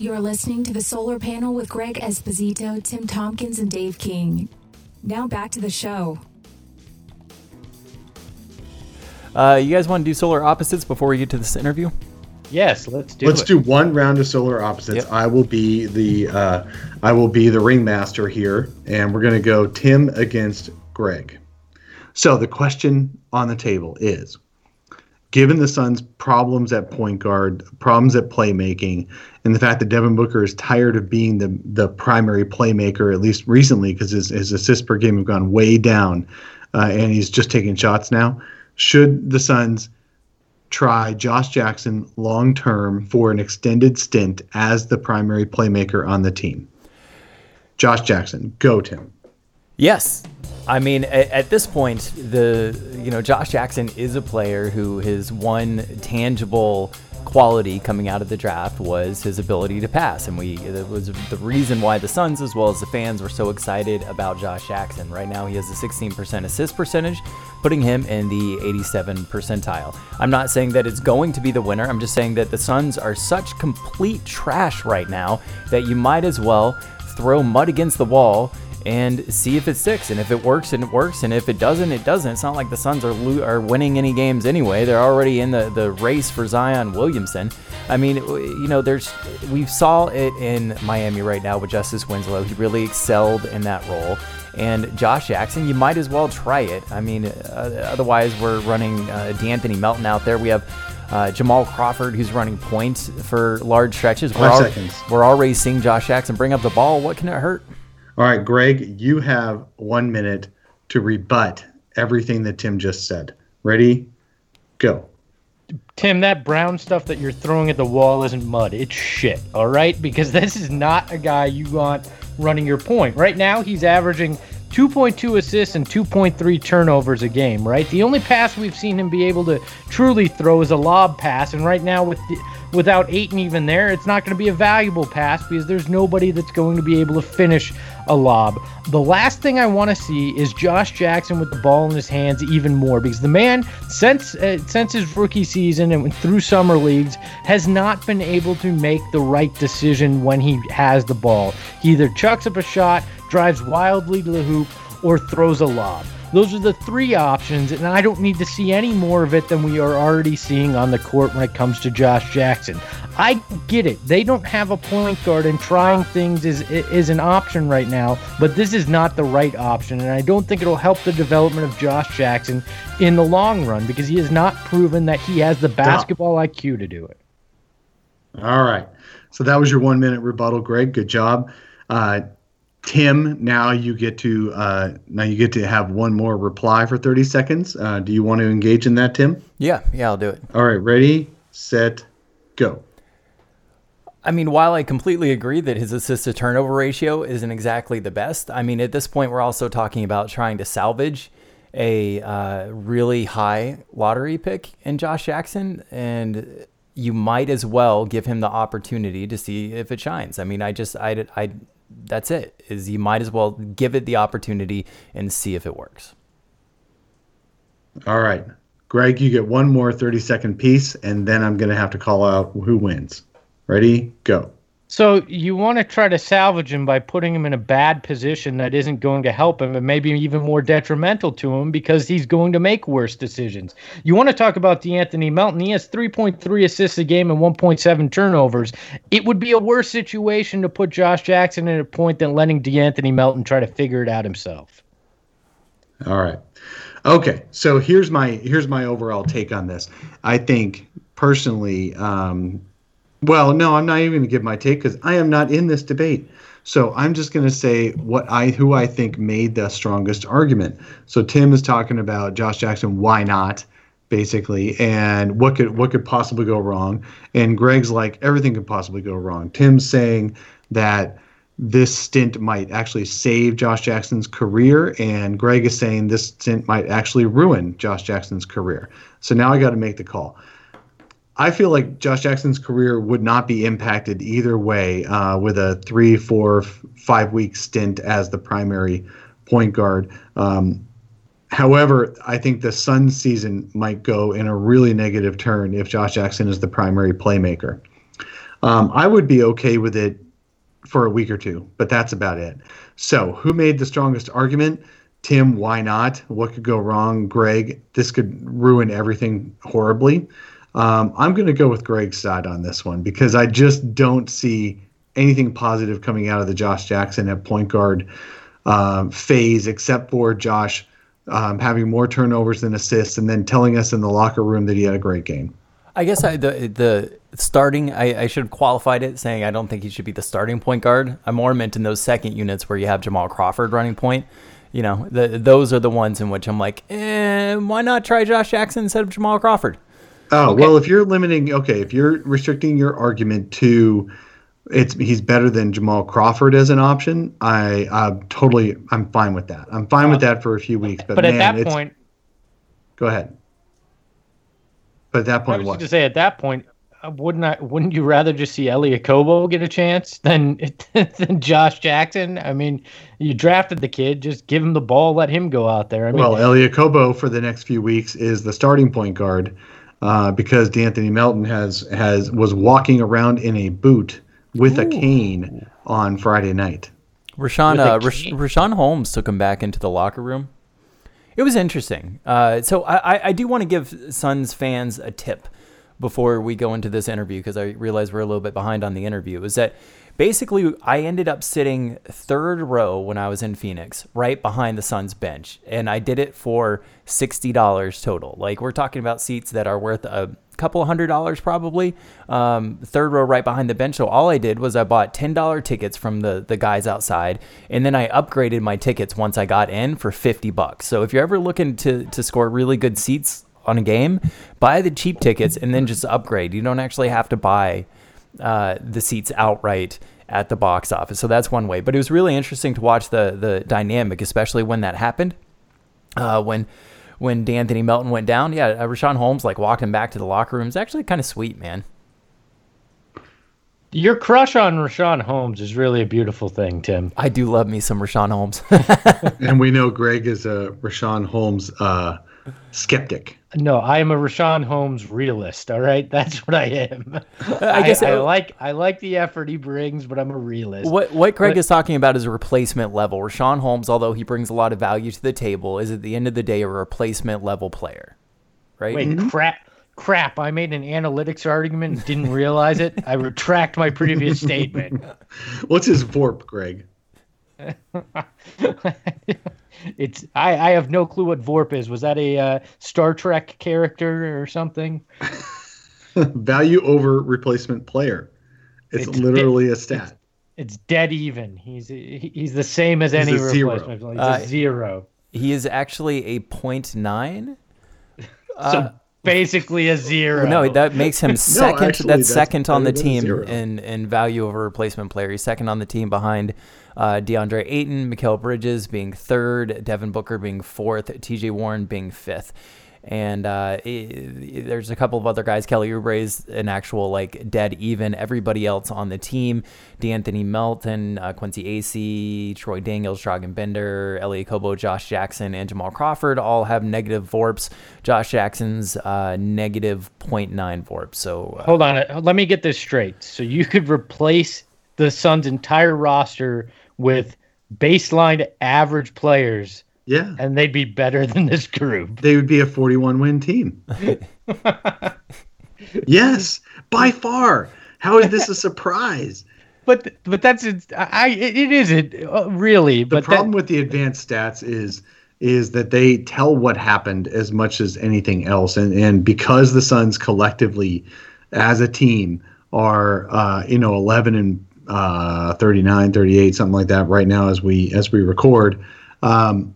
You're listening to the Solar Panel with Greg Esposito, Tim Tompkins, and Dave King. Now back to the show. Uh, you guys want to do solar opposites before we get to this interview? Yes, let's do Let's it. do one round of solar opposites. Yep. I will be the uh, I will be the ringmaster here, and we're going to go Tim against Greg. So the question on the table is: Given the Suns' problems at point guard, problems at playmaking, and the fact that Devin Booker is tired of being the the primary playmaker, at least recently, because his, his assists per game have gone way down, uh, and he's just taking shots now. Should the Suns try Josh Jackson long term for an extended stint as the primary playmaker on the team? Josh Jackson, go Tim. Yes. I mean, at, this point, the you know Josh Jackson is a player who his one tangible quality coming out of the draft was his ability to pass, and we it was the reason why the Suns as well as the fans were so excited about Josh Jackson. Right now, he has a 16% assist percentage, putting him in the 87 percentile. I'm not saying that it's going to be the winner. I'm just saying that the Suns are such complete trash right now that you might as well throw mud against the wall and see if it sticks. And if it works, and it works. And if it doesn't, it doesn't. It's not like the Suns are lo- are winning any games anyway. They're already in the, the race for Zion Williamson. I mean, you know, there's we saw it in Miami right now with Justice Winslow. He really excelled in that role. And Josh Jackson, you might as well try it. I mean, uh, otherwise we're running uh, De'Anthony Melton out there. We have. Uh, Jamal Crawford, who's running points for large stretches. We're, Five al- seconds. we're already seeing Josh Jackson bring up the ball. What can it hurt? All right, Greg, you have one minute to rebut everything that Tim just said. Ready? Go. Tim, that brown stuff that you're throwing at the wall isn't mud. It's shit, all right? Because [laughs] this is not a guy you want running your point. Right now, he's averaging 2.2 assists and 2.3 turnovers a game, right? The only pass we've seen him be able to truly throw is a lob pass, and right now with the, without Ayton even there, it's not going to be a valuable pass because there's nobody that's going to be able to finish a lob. The last thing I want to see is Josh Jackson with the ball in his hands even more because the man since uh, since his rookie season and through summer leagues has not been able to make the right decision when he has the ball. He either chucks up a shot, drives wildly to the hoop, or throws a lob. Those are the three options, and I don't need to see any more of it than we are already seeing on the court when it comes to Josh Jackson. I get it. They don't have a point guard, and trying things is is an option right now, but this is not the right option, and I don't think it'll help the development of Josh Jackson in the long run because he has not proven that he has the basketball IQ to do it. All right. So that was your one minute rebuttal, Greg. Good job. Uh, Tim, now you get to uh, now you get to have one more reply for 30 seconds. Uh, do you want to engage in that, Tim? Yeah, yeah, I'll do it. All right, ready, set, go. I mean, while I completely agree that his assist to turnover ratio isn't exactly the best, I mean, at this point, we're also talking about trying to salvage a uh, really high lottery pick in Josh Jackson, and you might as well give him the opportunity to see if it shines. I mean, I just, I, I that's it. Is you might as well give it the opportunity and see if it works. All right. Greg, you get one more 30 second piece, and then I'm going to have to call out who wins. Ready? Go. So you want to try to salvage him by putting him in a bad position that isn't going to help him and maybe even more detrimental to him because he's going to make worse decisions. You want to talk about De'Anthony Melton. He has 3.3 assists a game and 1.7 turnovers. It would be a worse situation to put Josh Jackson in a point than letting De'Anthony Melton try to figure it out himself. All right. Okay, so here's my here's my overall take on this. I think personally, um, well, no, I'm not even going to give my take because I am not in this debate. So I'm just going to say what I who I think made the strongest argument. So Tim is talking about Josh Jackson. Why not? Basically, and what could what could possibly go wrong? And Greg's like everything could possibly go wrong. Tim's saying that this stint might actually save Josh Jackson's career, and Greg is saying this stint might actually ruin Josh Jackson's career. So now I got to make the call. I feel like Josh Jackson's career would not be impacted either way uh, with a three, four, five week stint as the primary point guard. Um, however, I think the Sun season might go in a really negative turn if Josh Jackson is the primary playmaker. Um, I would be okay with it for a week or two, but that's about it. So, who made the strongest argument? Tim, why not? What could go wrong? Greg, this could ruin everything horribly. Um, I'm going to go with Greg's side on this one because I just don't see anything positive coming out of the Josh Jackson at point guard um, phase, except for Josh um, having more turnovers than assists, and then telling us in the locker room that he had a great game. I guess I, the the starting I, I should have qualified it saying I don't think he should be the starting point guard. I'm more meant in those second units where you have Jamal Crawford running point. You know, the, those are the ones in which I'm like, eh, why not try Josh Jackson instead of Jamal Crawford? Oh okay. well, if you're limiting, okay, if you're restricting your argument to it's he's better than Jamal Crawford as an option, I I'm totally I'm fine with that. I'm fine with that for a few weeks. But, but man, at that point, go ahead. But at that point, I was what? To say at that point, uh, wouldn't I? Wouldn't you rather just see Elie Okobo get a chance than [laughs] than Josh Jackson? I mean, you drafted the kid, just give him the ball, let him go out there. I mean, well, Elie Okobo for the next few weeks is the starting point guard uh, because De'Anthony Melton has has was walking around in a boot with Ooh. a cane on Friday night. Rashawn uh, Rash- Richaun Holmes took him back into the locker room. It was interesting. Uh, so I, I do want to give Suns fans a tip before we go into this interview because I realize we're a little bit behind on the interview. Is that basically I ended up sitting third row when I was in Phoenix, right behind the Suns bench, and I did it for sixty dollars total. Like we're talking about seats that are worth a couple hundred dollars probably. Um, third row right behind the bench. So all I did was I bought ten dollar tickets from the the guys outside, and then I upgraded my tickets once I got in for fifty bucks. So if you're ever looking to to score really good seats on a game, buy the cheap tickets and then just upgrade. You don't actually have to buy uh, the seats outright at the box office. So that's one way. But it was really interesting to watch the the dynamic, especially when that happened. Uh, when when De'Anthony Melton went down, yeah, uh, Richaun Holmes like walked him back to the locker room. It's actually kind of sweet, man. Your crush on Richaun Holmes is really a beautiful thing, Tim. I do love me some Richaun Holmes. [laughs] [laughs] and we know Greg is a Richaun Holmes uh, skeptic. No, I am a Richaun Holmes realist. All right, [laughs] that's what I am. Uh, I guess I, I like I like the effort he brings, but I'm a realist. What what Greg But- is talking about is a replacement level. Richaun Holmes, although he brings a lot of value to the table, is at the end of the day a replacement level player, right? Wait, mm-hmm. crap, crap! I made an analytics argument and didn't realize it. I retract my previous [laughs] statement. What's his VORP, Greg? [laughs] It's I, I have no clue what Vorp is. Was that a uh, Star Trek character or something? [laughs] Value over replacement player. It's, It's literally a stat. It's dead even. He's he- he's the same as any a zero. replacement. He's Uh, a zero. He is actually a point nine. [laughs] so basically a zero. No, that makes him [laughs] second. actually, that's, that's second on the better than a team in, in value of a replacement player. He's second on the team behind uh, DeAndre Ayton, Mikal Bridges being third, Devin Booker being fourth, TJ Warren being fifth. And uh, i- there's a couple of other guys. Kelly Oubre is an actual like dead even. Everybody else on the team, De'Anthony Melton, uh, Quincy Acy, Troy Daniels, Dragan Bender, Elie Okobo, Josh Jackson, and Jamal Crawford all have negative VORPs. Josh Jackson's uh, negative 0.9 VORP. So uh, Hold on, let me get this straight. So you could replace the Suns' entire roster with baseline average players, Yeah. and they'd be better than this group. They would be a 41 win team. [laughs] yes, by far. How is this a surprise? But but that's it's- I it it isn't uh, really. The problem that, with the advanced stats is is that they tell what happened as much as anything else and and because the Suns collectively as a team are uh, you know 11 and uh, 39 38 something like that right now as we as we record um,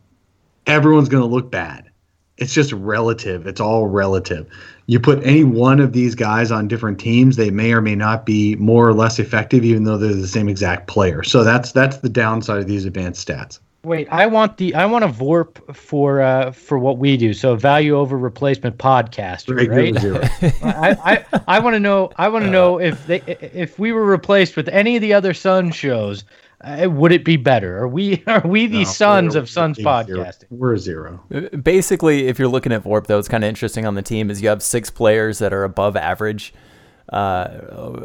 everyone's going to look bad it's just relative it's all relative you put any one of these guys on different teams they may or may not be more or less effective even though they're the same exact player so that's that's the downside of these advanced stats wait, I want the I want a VORP for uh for what we do. So value over replacement podcaster, Greg right? [laughs] I, I, I want to know. I want to know if they if we were replaced with any of the other Sun shows, uh, would it be better? Are we [laughs] are we the No, sons we're- of Suns we're zero. podcasting? We're zero. basically, if you're looking at VORP, though, it's kind of interesting on the team is you have six players that are above average, uh,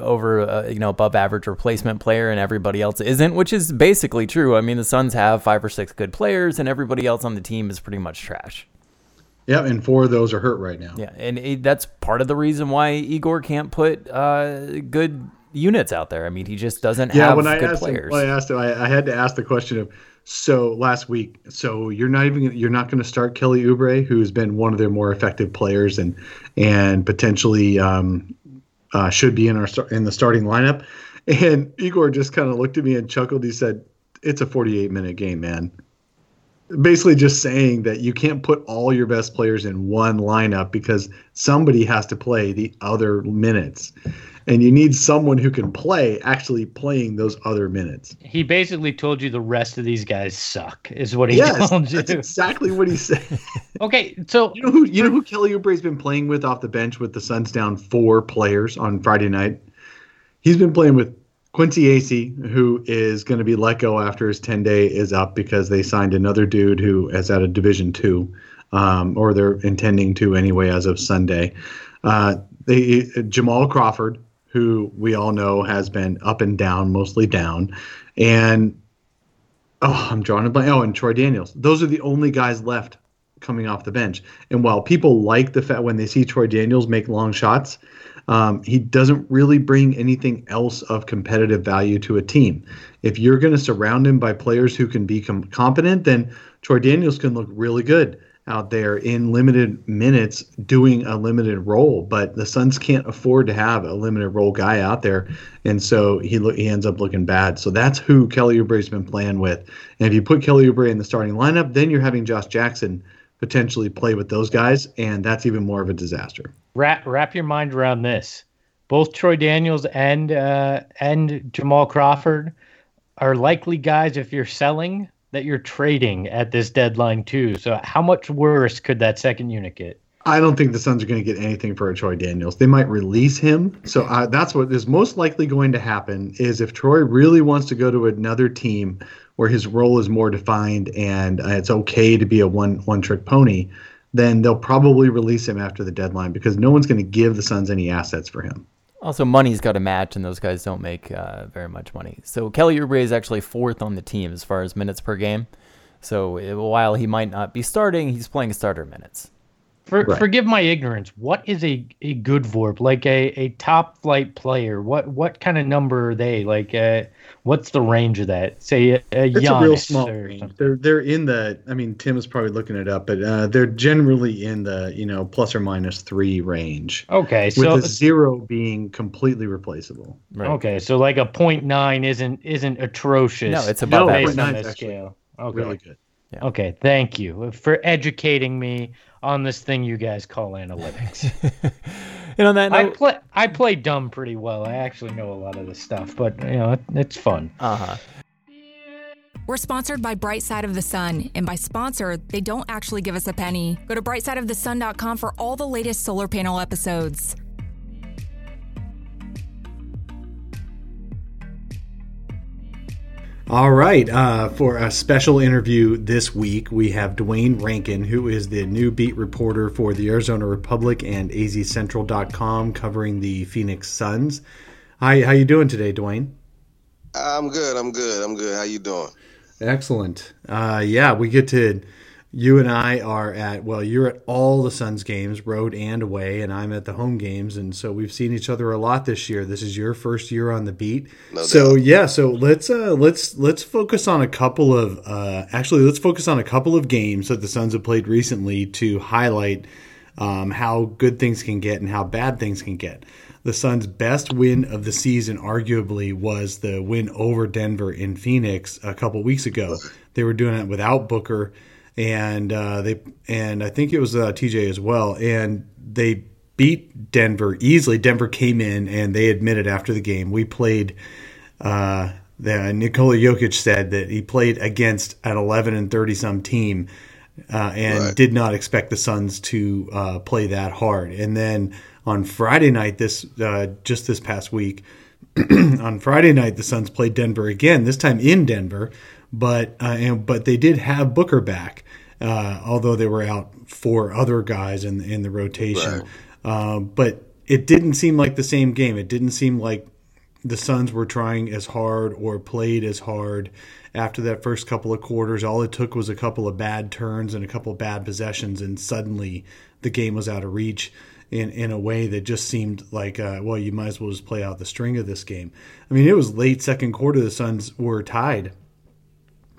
over uh, you know above average replacement player, and everybody else isn't, which is basically true. I mean, the Suns have five or six good players, and everybody else on the team is pretty much trash. Yeah, and four of those are hurt right now. Yeah, and it, that's part of the reason why Igor can't put uh, good units out there. I mean, he just doesn't Yeah, have when I good asked players. him, when I asked him, I, I had to ask the question of, so last week, so you're not even you're not going to start Kelly Oubre, who's been one of their more effective players and and potentially um, uh, should be in our in the starting lineup. And Igor just kind of looked at me and chuckled. He said, "It's a 48 minute game, man." Basically, just saying that you can't put all your best players in one lineup because somebody has to play the other minutes and you need someone who can play actually playing those other minutes. He basically told you the rest of these guys suck. Is what he Yes, [laughs] told you. that's exactly what he said. [laughs] Okay, so You know who you know who Kelly Oubre's been playing with off the bench with the Suns down four players on Friday night. He's been playing with Quincy Acy, who is going to be let go after his ten day is up because they signed another dude who is at a Division two, um, or they're intending to anyway as of Sunday. Uh, they Jamal Crawford, who we all know has been up and down, mostly down, and oh, I'm drawing a blank. Oh, and Troy Daniels. Those are the only guys left coming off the bench. And while people like the fact when they see Troy Daniels make long shots, um, he doesn't really bring anything else of competitive value to a team. If you're going to surround him by players who can be com- competent, then Troy Daniels can look really good out there in limited minutes doing a limited role. But the Suns can't afford to have a limited role guy out there, and so he lo- he ends up looking bad. So that's who Kelly Oubre's been playing with. And if you put Kelly Oubre in the starting lineup, then you're having Josh Jackson potentially play with those guys, and that's even more of a disaster. wrap wrap your mind around this. both Troy Daniels and uh, and Jamal Crawford are likely guys if you're selling that you're trading at this deadline too. So how much worse could that second unit get? I don't think the Suns are going to get anything for Troy Daniels. They might release him. So uh, that's what is most likely going to happen is if Troy really wants to go to another team where his role is more defined and uh, it's okay to be a one one trick pony, then they'll probably release him after the deadline because no one's going to give the Suns any assets for him. Also, money's got to match, and those guys don't make uh, very much money. So Kelly Oubre is actually fourth on the team as far as minutes per game. So while he might not be starting, he's playing starter minutes. For, right. Forgive my ignorance. What is a, a good VORP? Like a, a top flight player? What what kind of number are they? Like uh, what's the range of that? Say a, a it's a real small range. They're they're in the. I mean, Tim is probably looking it up, but uh, they're generally in the you know plus or minus three range. Okay, so with the zero being completely replaceable. Right. Okay, so like a point nine isn't isn't atrocious. No, it's about no, based on the scale. Okay, really good. Yeah. Okay, thank you for educating me on this thing you guys call analytics. [laughs] and on that note, I play I play dumb pretty well. I actually know a lot of this stuff, but you know, it, it's fun. Uh-huh. We're sponsored by Bright Side of the Sun, and by sponsor, they don't actually give us a penny. Go to brightsideofthesun.com for all the latest solar panel episodes. All right. Uh, for a special interview this week, we have Duane Rankin, who is the new beat reporter for the Arizona Republic and azcentral.com covering the Phoenix Suns. Hi, how you doing today, Duane? I'm good. I'm good. I'm good. How you doing? Excellent. Uh, yeah, we get to you and I are at well, you're at all the Suns games, road and away, and I'm at the home games, and so we've seen each other a lot this year. This is your first year on the beat, no so yeah. So let's uh, let's let's focus on a couple of uh, actually let's focus on a couple of games that the Suns have played recently to highlight um, how good things can get and how bad things can get. The Suns' best win of the season, arguably, was the win over Denver in Phoenix a couple weeks ago. They were doing it without Booker and uh, they and I think it was uh, TJ as well, and they beat Denver easily. Denver came in and they admitted after the game we played. Uh, the Nikola Jokic said that he played against an 11 and 30 some team uh, and right. did not expect the Suns to uh, play that hard. And then on Friday night, this uh, just this past week, [clears throat] on Friday night the Suns played Denver again. This time in Denver, but uh, and, but they did have Booker back, uh, although they were out four other guys in in the rotation. Right. Um, but it didn't seem like the same game. It didn't seem like the Suns were trying as hard or played as hard after that first couple of quarters. All it took was a couple of bad turns and a couple of bad possessions, and suddenly the game was out of reach in, in a way that just seemed like, uh, well, you might as well just play out the string of this game. I mean, it was late second quarter. The Suns were tied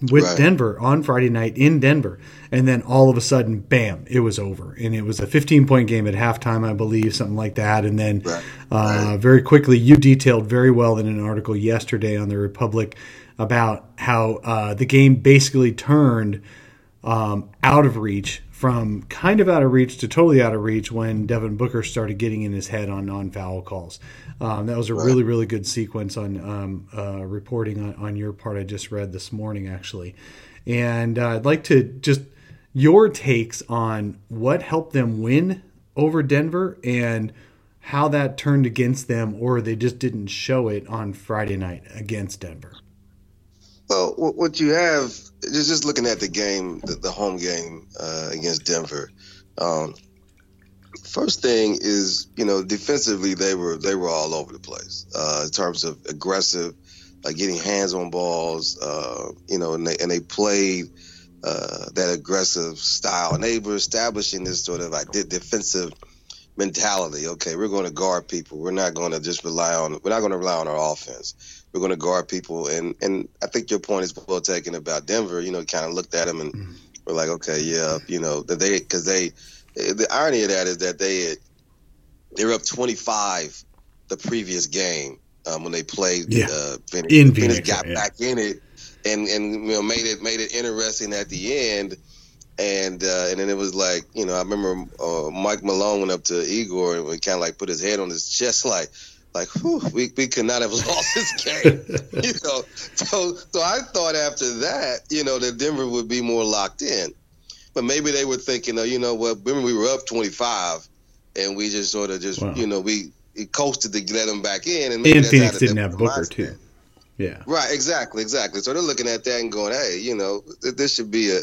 with right. Denver on Friday night in Denver. And then all of a sudden, bam, it was over. And it was a 15 point game at halftime, I believe, something like that. And then right. Uh, right. very quickly, you detailed very well in an article yesterday on the Republic about how uh, the game basically turned um, out of reach from kind of out of reach to totally out of reach when Devin Booker started getting in his head on non foul calls. Um, that was a really, really good sequence on um, uh, reporting on, on, your part. I just read this morning, actually. And uh, I'd like to just your takes on what helped them win over Denver and how that turned against them, or they just didn't show it on Friday night against Denver. Well, what you have just just looking at the game, the, the home game uh, against Denver. Um, first thing is, you know, defensively they were they were all over the place uh, in terms of aggressive, uh, getting hands on balls. Uh, you know, and they and they played uh, that aggressive style, and they were establishing this sort of like defensive mentality. Okay, we're going to guard people. We're not going to just rely on. We're not going to rely on our offense we're going to guard people. And and I think your point is well taken about Denver. You know, kind of looked at them and mm-hmm. we're like, okay, yeah, you know, that they because they the irony of that is that they had, they were up 25 the previous game um, when they played yeah. uh, Phoenix, in Phoenix, Phoenix got yeah. back in it and and you know made it made it interesting at the end and uh, and then it was like you know I remember uh, Mike Malone went up to Igor and we kind of like put his head on his chest like like, whew, we we could not have [laughs] lost this game. [laughs] you know, so so I thought after that, you know, that Denver would be more locked in. But maybe they were thinking, oh, you know what? Remember we were up 25, and we just sort of just, Wow. you know, we, coasted to let them back in. And, And Phoenix didn't have Booker mindset. too. Yeah. Right, exactly, exactly. So they're looking at that and going, "Hey, you know, this should be a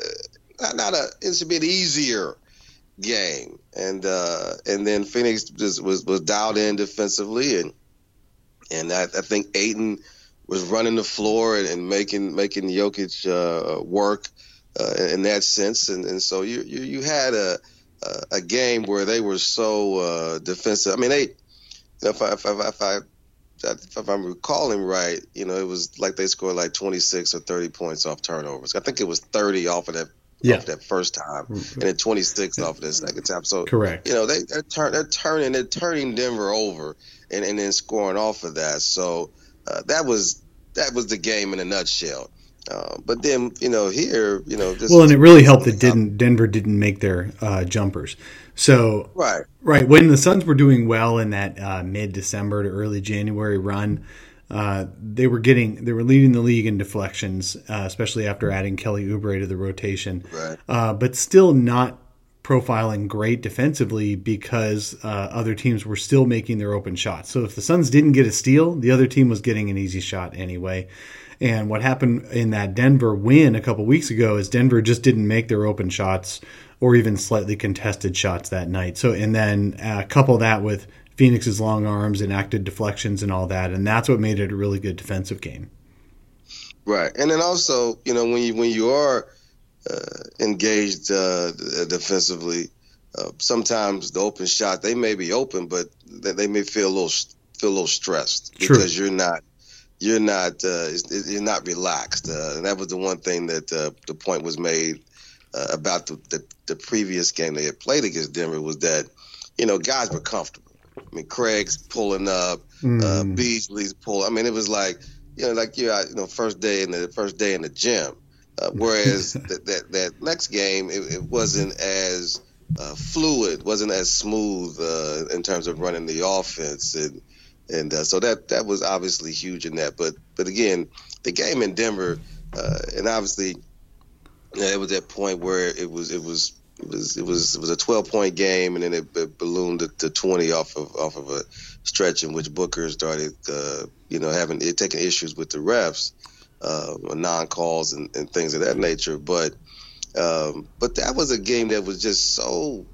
not, not a it should be an easier game." And uh and then Phoenix just was was dialed in defensively, and and I, I think Ayton was running the floor and, and making making Jokic uh, work uh, in that sense, and and so you you, you had a a- a game where they were so uh, defensive. I mean, they if I if I, if I if I'm recalling right, you know, it was like they scored like 26 or 30 points off turnovers. I think it was 30 off of that Yeah. off that first time, and then 26 off of that second time. So Correct. you know, they they're, turn, they're turning they're turning Denver over and, and then scoring off of that. So uh, that was that was the game in a nutshell. Uh, but then you know here you know this Well, and it really helped that didn't Denver didn't make their uh, jumpers. So right Right. When the Suns were doing well in that uh, mid December to early January run, uh, they were getting they were leading the league in deflections, uh, especially after adding Kelly Oubre to the rotation. right Uh, but still not profiling great defensively because uh, other teams were still making their open shots. So if the Suns didn't get a steal, the other team was getting an easy shot anyway. And what happened in that Denver win a couple weeks ago is Denver just didn't make their open shots or even slightly contested shots that night. So and then uh, couple that with Phoenix's long arms and active deflections and all that, and that's what made it a really good defensive game. Right, and then also, you know, when you when you are uh, engaged uh, defensively, uh, sometimes the open shot they may be open, but they, they may feel a little feel a little stressed True. because you're not you're not uh, you're not relaxed, uh, and that was the one thing that uh, the point was made uh, about the, the the previous game they had played against Denver was that you know guys were comfortable. I mean, Craig's pulling up, uh, Mm. Beasley's pulling. I mean, it was like you know, like you're out, you know, first day in the first day in the gym. Uh, [laughs] whereas that, that that next game, it, it wasn't as uh, fluid, wasn't as smooth uh, in terms of running the offense, and and uh, so that that was obviously huge in that. But but again, the game in Denver, uh, and obviously, yeah, it was that point where it was it was. It was it was it was a 12 point game and then it, it ballooned to, to 20 off of off of a stretch in which Booker started uh, you know having it taking issues with the refs uh, non calls and, and things of that nature. But um, but that was a game that was just so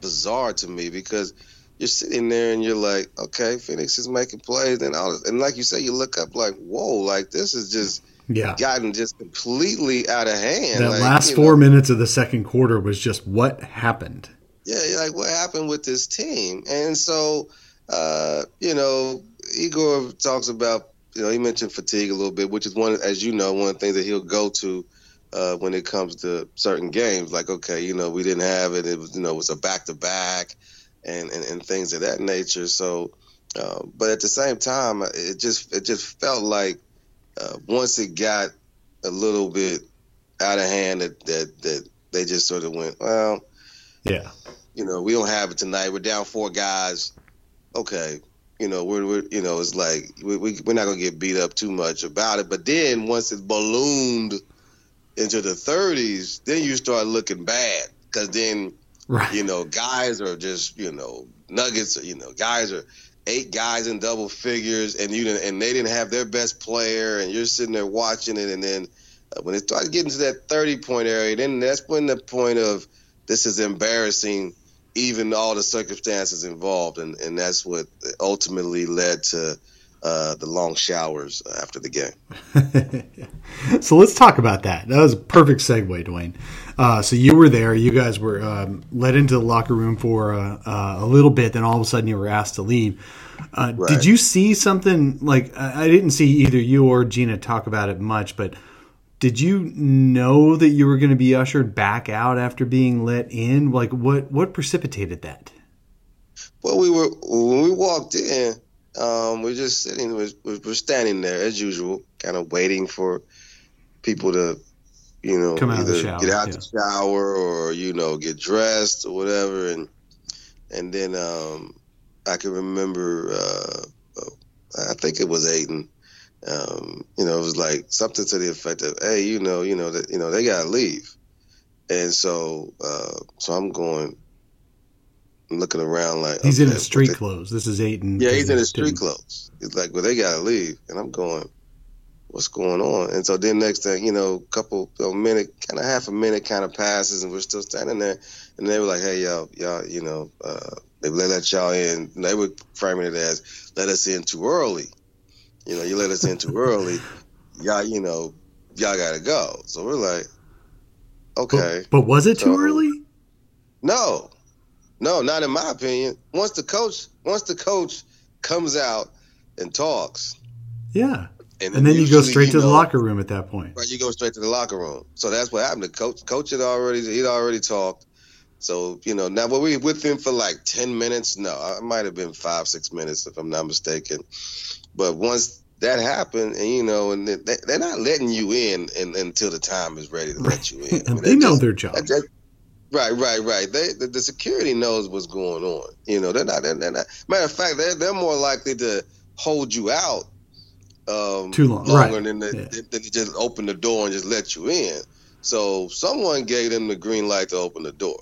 bizarre to me because you're sitting there and you're like okay Phoenix is making plays and all and like you say you look up like whoa like this is just Yeah. gotten just completely out of hand That like, last four know, minutes of the second quarter was just what happened. yeah, like what happened with this team? And so, uh, you know, Igor talks about, you know, he mentioned fatigue a little bit, which is one, as you know, one of the things that he'll go to uh, when it comes to certain games. Like, okay, you know, we didn't have it. It was, you know, it was a back to back, and and things of that nature. So, uh, but at the same time, it just it just felt like uh, once it got a little bit out of hand, that that that they just sort of went, well Yeah. you know, we don't have it tonight. We're down four guys. Okay, you know, we're, we're you know, it's like we, we we're not gonna get beat up too much about it. But then once it ballooned into the 30s, then you start looking bad because then Right. you know guys are just you know nuggets. You know, guys are eight guys in double figures, and you didn't, and they didn't have their best player, and you're sitting there watching it, and then uh, when it started getting to that 30 point area, then that's when the point of this is embarrassing, even all the circumstances involved, and and that's what ultimately led to uh, the long showers after the game. [laughs] so let's talk about that. That was a perfect segue, Duane. Uh, so you were there. You guys were um, led into the locker room for uh, uh, a little bit. Then all of a sudden, you were asked to leave. Uh, Right. Did you see something like I I didn't see either you or Gina talk about it much, but did you know that you were going to be ushered back out after being let in? Like what what precipitated that? Well, we were when we walked in, um, we're just sitting, we're, we're standing there as usual, kind of waiting for people to, you know, Come out of the either shower, get out yeah. the shower or you know get dressed or whatever, and and then um, I can remember uh, I think it was Ayton. Um, you know, it was like something to the effect of, "Hey, you know, you know that you know they gotta leave," and so uh, so I'm going, I'm looking around like He's in okay, his street what clothes. This is Ayton. yeah, he's in his street clothes. He's like, well, they gotta leave, and I'm going, what's going on? And so then next thing, you know, couple a minute, kind of half a minute, kind of passes, and we're still standing there, and they were like, hey, y'all, y'all, you know, uh, they let let y'all in. And they were framing it as let us in too early. You know, you let us in too early, y'all, you know, y'all gotta go. So we're like, okay. But, but was it too So- early? No, no, not in my opinion. Once the coach, once the coach comes out and talks, Yeah. And, And then you go straight to the locker room at that point. Right, you go straight to the locker room. So that's what happened. The coach, coach had already, he'd already talked. So you know, now were we with him for like ten minutes? No, it might have been five, six minutes if I'm not mistaken. But once that happened, and you know, and they, they're not letting you in and, until the time is ready to let you in. [laughs] I mean, they know just- their job. that- Right, right, right. They the, the security knows what's going on. You know, they're not. They're, they're not. Matter of fact, they're they're more likely to hold you out um, Too long, longer right. than, they, Yeah. than to just open the door and just let you in. So someone gave them the green light to open the door,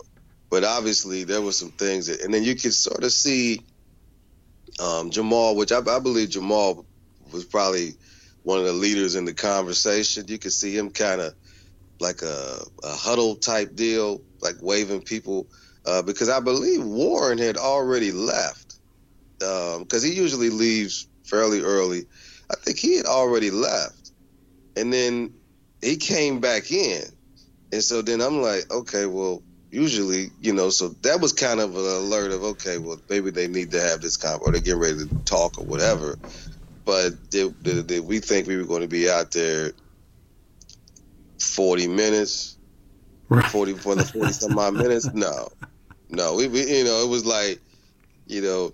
but obviously there were some things that, and then you could sort of see um, Jamal, which I, I believe Jamal was probably one of the leaders in the conversation. You could see him kind of like a, a huddle type deal, like waving people, uh, because I believe Warren had already left, because he usually leaves fairly early. I think he had already left, and then he came back in, and so then I'm like, okay, well, usually, you know, so that was kind of an alert of, okay, well, maybe they need to have this con or they're getting ready to talk or whatever. But did, did, did we think we were going to be out there 40 minutes, Right. 40 for the 40 some odd minutes? No, no, we, we, you know, it was like, you know,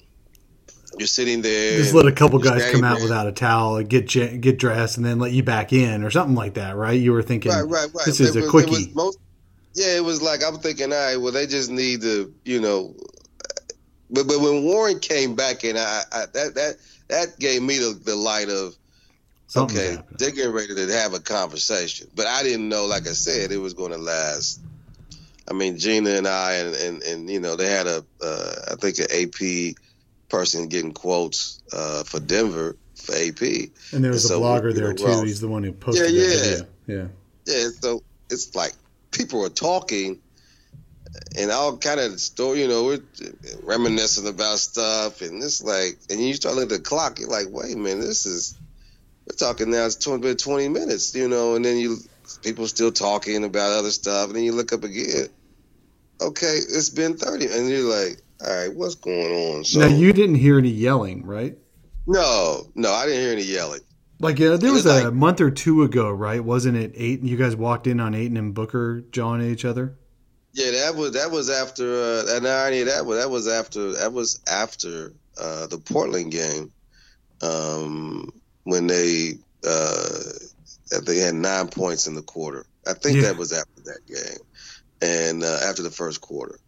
you're sitting there. Just let a couple guys come out there. without a towel, get get dressed, and then let you back in or something like that, right? You were thinking, Right, right, right. this is a quickie. It was most, yeah, it was like I'm thinking, all right, well, they just need to, you know. But but when Warren came back in, I, I that that that gave me the, the light of Something's okay, happening. they're getting ready to have a conversation. But I didn't know, like I said, it was going to last. I mean, Gina and I, and and, and you know, they had a, uh, I think an AP person getting quotes uh, for Denver for AP. And there was so, a blogger there know, too. He's the one who posted Yeah, that yeah. video. Yeah. Yeah, so it's like people are talking, and all kind of story, you know, we're reminiscing about stuff, and it's like, and you start looking at the clock, you're like, wait a minute, this is we're talking now. It's 20, 20 minutes, you know, and then you people still talking about other stuff, and then you look up again. Okay, it's been 30, and you're like, all right, what's going on? So now you didn't hear any yelling, right? no, no, I didn't hear any yelling. Like uh, there was, was a like- month or two ago, right? Wasn't it eight? You guys walked in on Ayton and Booker jawing at each other. Yeah, that was that was after uh, and I knew that was that was after that was after uh, the Portland game, um, when they uh, they had nine points in the quarter. I think Yeah. that was after that game, and uh, after the first quarter,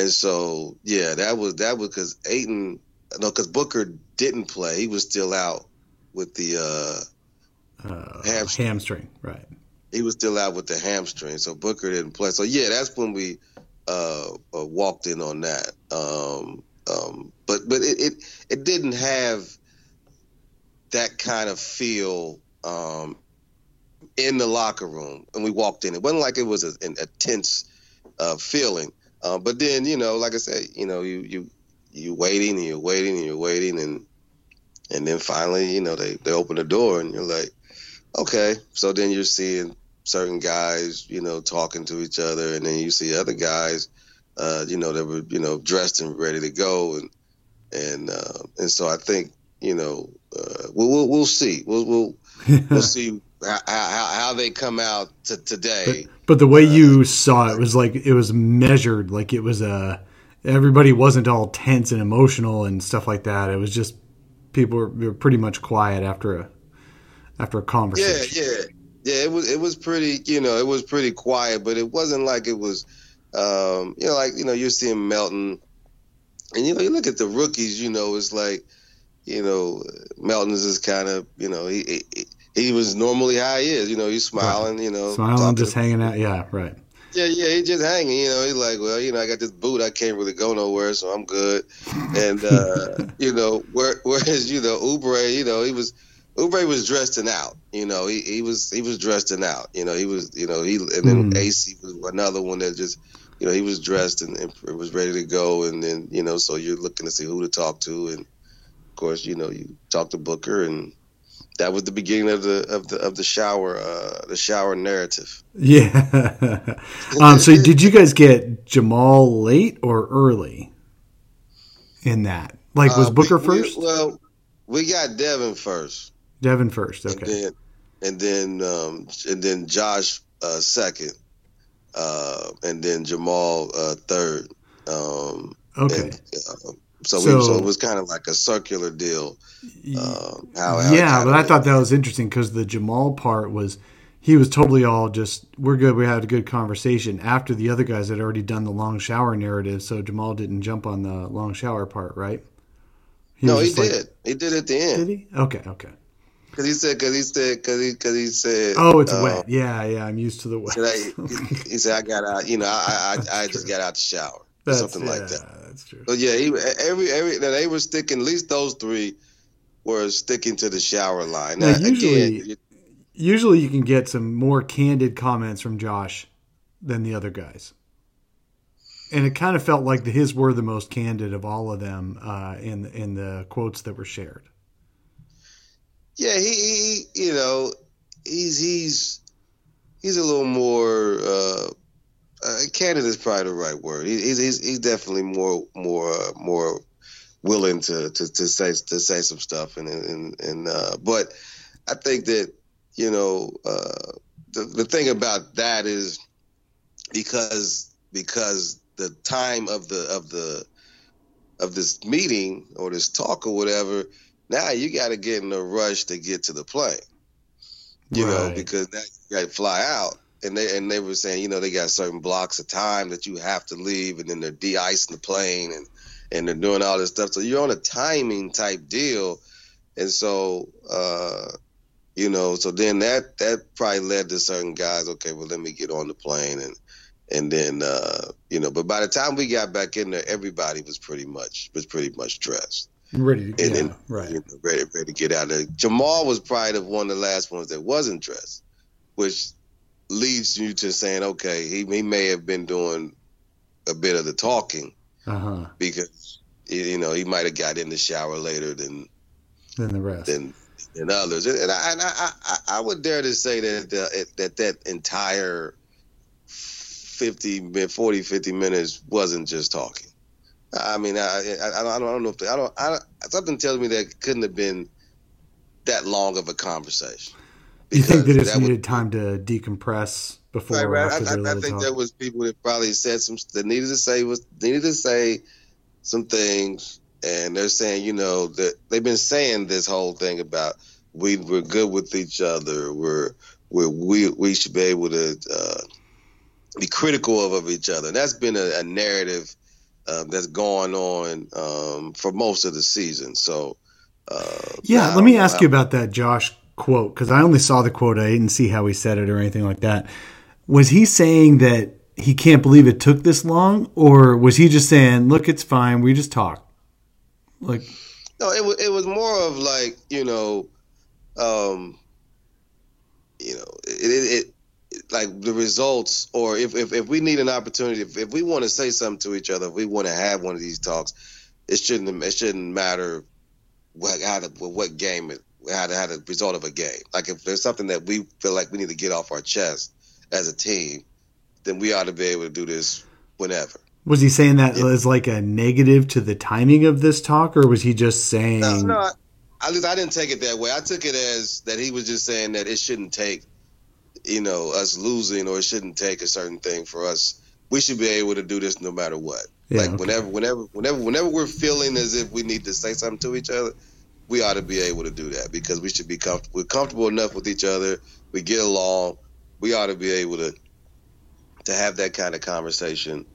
and so yeah, that was that was because Ayton, no, because Booker didn't play; he was still out with the. Uh, Uh, Hamstring. hamstring, right? he was still out with the hamstring, so Booker didn't play. So yeah, that's when we uh, uh, walked in on that. Um, um, but but it, it it didn't have that kind of feel um, in the locker room, and we walked in. It wasn't like it was a, an- a tense uh, feeling. Uh, but then you know, like I said, you know, you you you waiting and you're waiting and you're waiting and and then finally, you know, they they open the door and you're like, okay. So then you're seeing certain guys, you know, talking to each other, and then you see other guys, uh, you know, that were you know dressed and ready to go, and and uh, and so I think you know uh, we'll, we'll we'll see we'll we'll we'll [laughs] see how, how how they come out to today. But the way you saw it was like it was measured, like it was a. Everybody wasn't all tense and emotional and stuff like that. It was just people were, were pretty much quiet after a after a conversation. Yeah, yeah, yeah. It was it was pretty, you know, it was pretty quiet, but it wasn't like it was, um, you know, like you know, you're seeing Melton, and you know, you look at the rookies, you know, it's like, you know, Melton's is kind of, you know, he, he he was normally how he is. You know, he's smiling. You know, smiling, just hanging out. Yeah, right. Yeah, yeah, he's just hanging. You know, he's like, well, you know, I got this boot. I can't really go nowhere, so I'm good. And uh, you know, where, whereas you know, Oubre, you know, he was Oubre was dressing out. You know, he, he was he was dressing out. You know, he was you know he and then mm. Acy was another one that just you know he was dressed and, and was ready to go. And then you know, so you're looking to see who to talk to, and of course, you know, you talk to Booker and that was the beginning of the of the of the shower uh, the shower narrative. Yeah. [laughs] um, so did you guys get Jamal late or early in that? Like was uh, Booker we, first? We, well, we got Devin first. Devin first. Okay. And then and then, um, and then Josh uh, second, uh, and then Jamal uh, third. Um, okay. And, uh, so, so, we, so it was kind of like a circular deal. Um, how, how yeah, but I thought that was interesting because the Jamal part was he was totally all just we're good. We had a good conversation after the other guys had already done the long shower narrative. So Jamal didn't jump on the long shower part, right? He no, he did. Like, he did at the end. Did he? Okay, okay. Because he said, because he said, because he, cause he said. Oh, it's uh, wet. Yeah, yeah. I'm used to the wet. he, he, said, I got out. You know, I I, I [laughs] just got out the shower. That's, something yeah, like that. That's true. So yeah, he, every every they were sticking. At least those three were sticking to the shower line. Now, now usually, again, usually you can get some more candid comments from Josh than the other guys, and it kind of felt like the, his were the most candid of all of them uh, in in the quotes that were shared. Yeah, he, he you know he's he's he's a little more. Uh, uh, candid is probably the right word. He, he's, he's he's definitely more more uh, more willing to, to to say to say some stuff and and and uh, but I think that you know uh, the the thing about that is because because the time of the of the of this meeting or this talk or whatever now you got to get in a rush to get to the plane you right. know because now you got to fly out and they and they were saying, you know, they got certain blocks of time that you have to leave, and then they're de-icing the plane, and and they're doing all this stuff. So you're on a timing type deal, and so uh, you know, so then that that probably led to certain guys. Okay, well, let me get on the plane, and and then uh, you know, but by the time we got back in there, everybody was pretty much was pretty much dressed. Ready to, and yeah, then, right. You know, ready, ready to get out of there. Jamal was probably the one of the last ones that wasn't dressed, which leads you to saying, okay, he, he may have been doing a bit of the talking uh-huh. because you know he might have got in the shower later than than the rest than than others. And I and I, I, I would dare to say that uh, that that entire 50 40 50 minutes wasn't just talking. I mean, I I, I don't know if I don't I, something tells me that couldn't have been that long of a conversation. You think they just needed was, time to decompress before? Right, right. I, I, I, think there was people that probably said some that needed to say was needed to say some things, and they're saying, you know, that they've been saying this whole thing about we we're good with each other. We're we're we we should be able to uh, be critical of, of each other. And that's been a, a narrative um, that's going on um, for most of the season. So. Uh, yeah, let me ask you about that, Josh quote because I only saw the quote. I didn't see how he said it or anything like that. Was he saying that he can't believe it took this long, or was he just saying, "Look, it's fine. We just talk"? Like, no, it was it was more of like you know, um, you know, it, it, it like the results, or if, if if we need an opportunity, if, if we want to say something to each other, if we want to have one of these talks, it shouldn't it shouldn't matter what how to, what game it had had a result of a game. Like if there's something that we feel like we need to get off our chest as a team, then we ought to be able to do this whenever. Was he saying that yeah. as like a negative to the timing of this talk, or was he just saying? No, no. At least I didn't take it that way. I took it as that he was just saying that it shouldn't take, you know, us losing or it shouldn't take a certain thing for us. We should be able to do this no matter what. Yeah, like okay. whenever, whenever, whenever, whenever we're feeling as if we need to say something to each other, we ought to be able to do that because we should be comfortable. We're comfortable enough with each other. We get along. We ought to be able to to have that kind of conversation.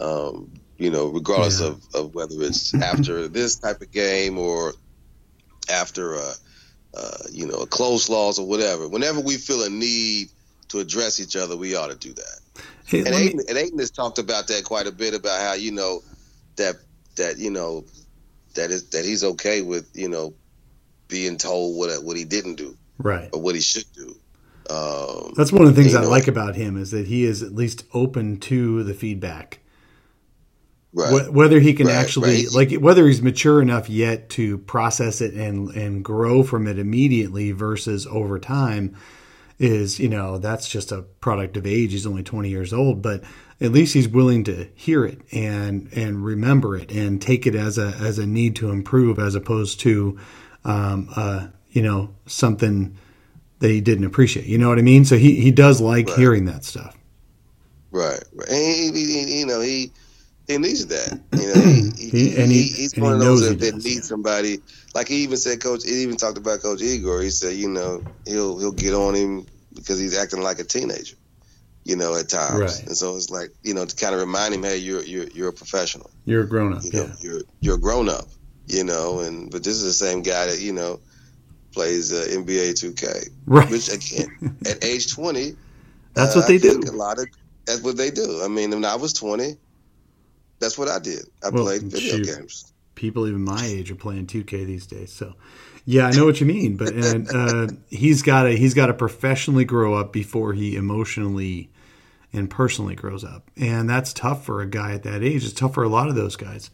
Um, you know, regardless yeah. of, of whether it's [laughs] after this type of game or after a, uh, you know, a close loss or whatever. Whenever we feel a need to address each other, we ought to do that. Hey, And let me- and Ayton has talked about that quite a bit about how you know that that you know that is that he's okay with you know being told what what he didn't do right. or what he should do. Um, That's one of the things I know, like about him is that he is at least open to the feedback. right. Wh- Whether he can Right, actually right. like whether he's mature enough yet to process it and and grow from it immediately versus over time is you know that's just a product of age. He's only twenty years old, but at least he's willing to hear it and and remember it and take it as a as a need to improve as opposed to um, uh, you know something that he didn't appreciate. You know what I mean? So he he does like Right. hearing that stuff. Right, right. And he, he, he- you know, he he needs that. You know, he, [clears throat] he, He- and he- he's one of those that, that needs yeah. somebody. Like he even said, Coach. He even talked about Coach Igor. He said, you know, he'll he'll get on him because he's acting like a teenager. You know, at times, Right. and so it's like you know to kind of remind him, hey, you're you're you're a professional. You're a grown up. You know, Yeah. you're you're a grown up. You know, and but this is the same guy that you know plays uh, NBA 2K, Right. which again at [laughs] age 20 That's uh, what they I do. A lot of that's what they do. I mean, when I was twenty, that's what I did. I Well, played video shoot. games. people even my age are playing 2K these days. So, yeah, I know what you mean. But and, uh, he's got to he's got to professionally grow up before he emotionally and personally grows up, and that's tough for a guy at that age. It's tough for a lot of those guys.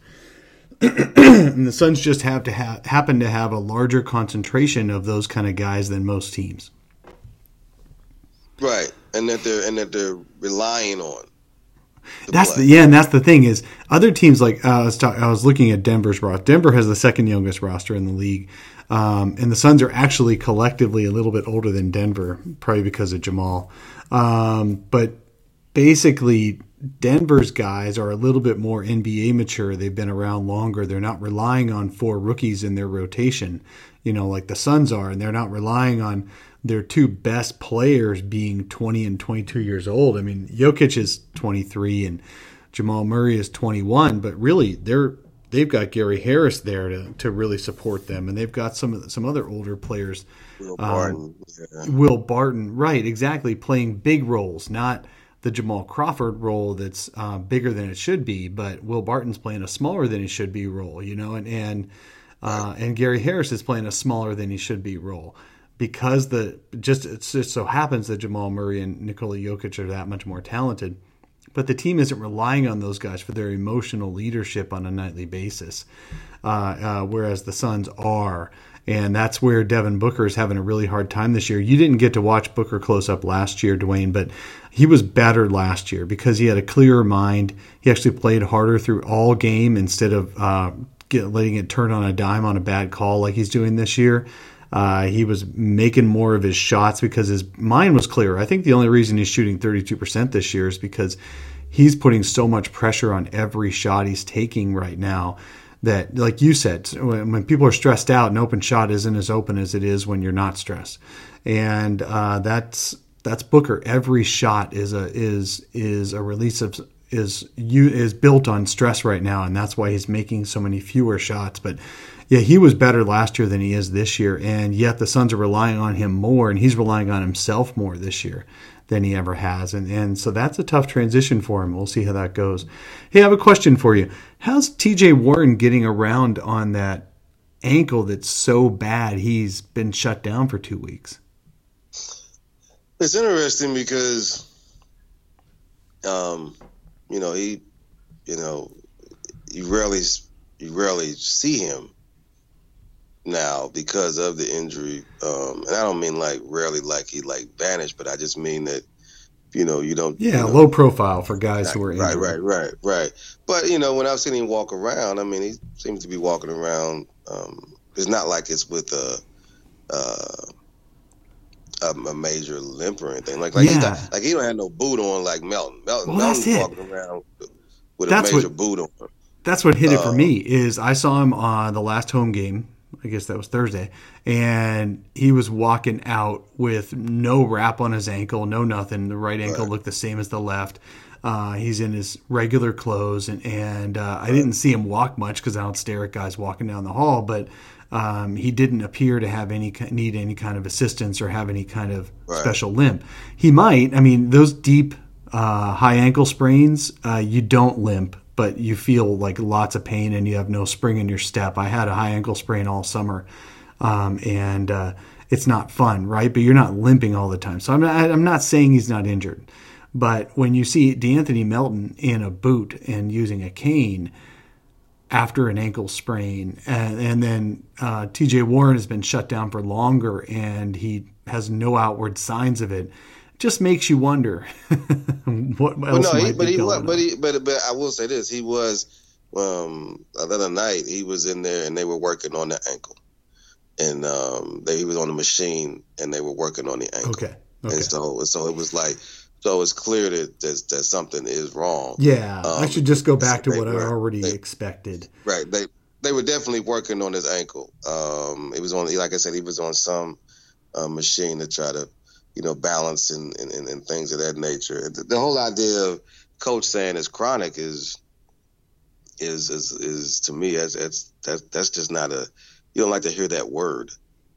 And the Suns just have to ha- happen to have a larger concentration of those kind of guys than most teams. Right, and that they're and that they're relying on. to That's play. the yeah, and that's the thing is other teams like uh, I was talk, I was looking at Denver's roster. Denver has the second youngest roster in the league, um, and the Suns are actually collectively a little bit older than Denver, probably because of Jamal. Um, but basically, Denver's guys are a little bit more NBA mature. They've been around longer. They're not relying on four rookies in their rotation, you know, like the Suns are, and they're not relying on their two best players being 20 and 22 years old. I mean, Jokic is 23 and Jamal Murray is 21, but really they're they've got Gary Harris there to, to really support them, and they've got some some other older players Will um, Barton. yeah. Will Barton, right, exactly, playing big roles, not the Jamal Crawford role that's uh, bigger than it should be, but Will Barton's playing a smaller than he should be role, you know, and and uh, and Gary Harris is playing a smaller than he should be role because the just it just so happens that Jamal Murray and Nikola Jokic are that much more talented. But the team isn't relying on those guys for their emotional leadership on a nightly basis, uh, uh, whereas the Suns are. And that's where Devin Booker is having a really hard time this year. You didn't get to watch Booker close up last year, Duane, but he was better last year because he had a clearer mind. He actually played harder through all game instead of uh, get, letting it turn on a dime on a bad call like he's doing this year. Uh, he was making more of his shots because his mind was clearer. I think the only reason he's shooting 32% this year is because he's putting so much pressure on every shot he's taking right now that, like you said, when, people are stressed out, an open shot isn't as open as it is when you're not stressed, and uh, that's that's Booker. Every shot is a is is a release of is you is built on stress right now, and that's why he's making so many fewer shots. But yeah, he was better last year than he is this year, and yet the Suns are relying on him more, and he's relying on himself more this year than he ever has, and and so that's a tough transition for him. We'll see how that goes. Hey, I have a question for you. How's T.J. Warren getting around on that ankle that's so bad he's been shut down for two weeks? It's interesting because, um, you know, he, you know, you rarely you rarely see him now because of the injury. Um, and I don't mean like rarely like he like vanished, but I just mean that, you know, you don't. Yeah, you know, low profile for guys who are injured. right, right, right. Right. But you know, when I've seen him walk around, I mean, he seems to be walking around. Um, it's not like it's with a. Uh, a, a major limp or anything like like he's not, like he don't have no boot on like Melton. Melton, Well, that's it. walking around with That's a major what- boot on. That's what hit it for Uh, me is I saw him on the last home game. I guess that was Thursday, and he was walking out with no wrap on his ankle, no nothing. The right ankle Right. looked the same as the left. Uh, he's in his regular clothes, and and uh, I didn't see him walk much because I don't stare at guys walking down the hall. But Um, he didn't appear to have any need any kind of assistance or have any kind of Right. special limp. He might. I mean, those deep uh, high ankle sprains, uh, you don't limp, but you feel like lots of pain and you have no spring in your step. I had a high ankle sprain all summer, um, and uh, it's not fun, right? But you're not limping all the time. So I'm not, I'm not saying he's not injured, but when you see De'Anthony Melton in a boot and using a cane after an ankle sprain, and, and then uh, T.J. Warren has been shut down for longer, and he has no outward signs of it. Just makes you wonder [laughs] what But else no, he, but be he going was, but he, but but I will say this: he was um, the other night. He was in there, and they were working on the ankle, and um, they, he was on the machine, and they were working on the ankle. okay, okay, And so, so it was like, so it's clear that that, that something is wrong. yeah. I um, should just go back to what I already they- expected. Right. They they were definitely working on his ankle. Um, it was on, like I said, he was on some uh, machine to try to, you know, balance and and, and, things of that nature. The, the whole idea of coach saying it's chronic is is is, is to me that's that's that's that's just not a you don't like to hear that word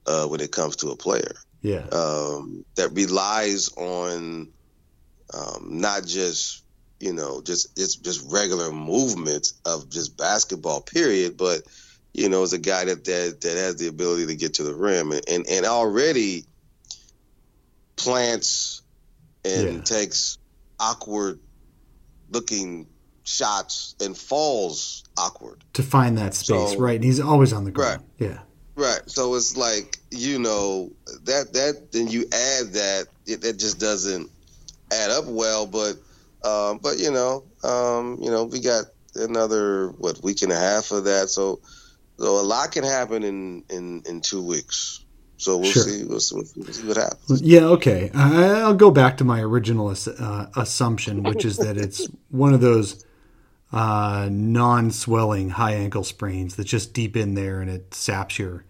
uh, when it comes to a player. Yeah, um, that relies on um, not just you know just it's just regular movement of just basketball period, but you know is a guy that that that has the ability to get to the rim. And and, and already plants and Yeah. takes awkward looking shots and falls awkward. to find that space, So- right? And he's always on the ground. Yeah, Right. So it's like you know that that then you add that it, that just doesn't add up well. But um, but you know um, you know we got another what week and a half of that. So so a lot can happen in in in two weeks. So we'll Sure. see. We'll we'll see what happens. Yeah, okay. I'll go back to my original uh, assumption, which is that it's one of those uh, non-swelling high ankle sprains that's just deep in there and it saps your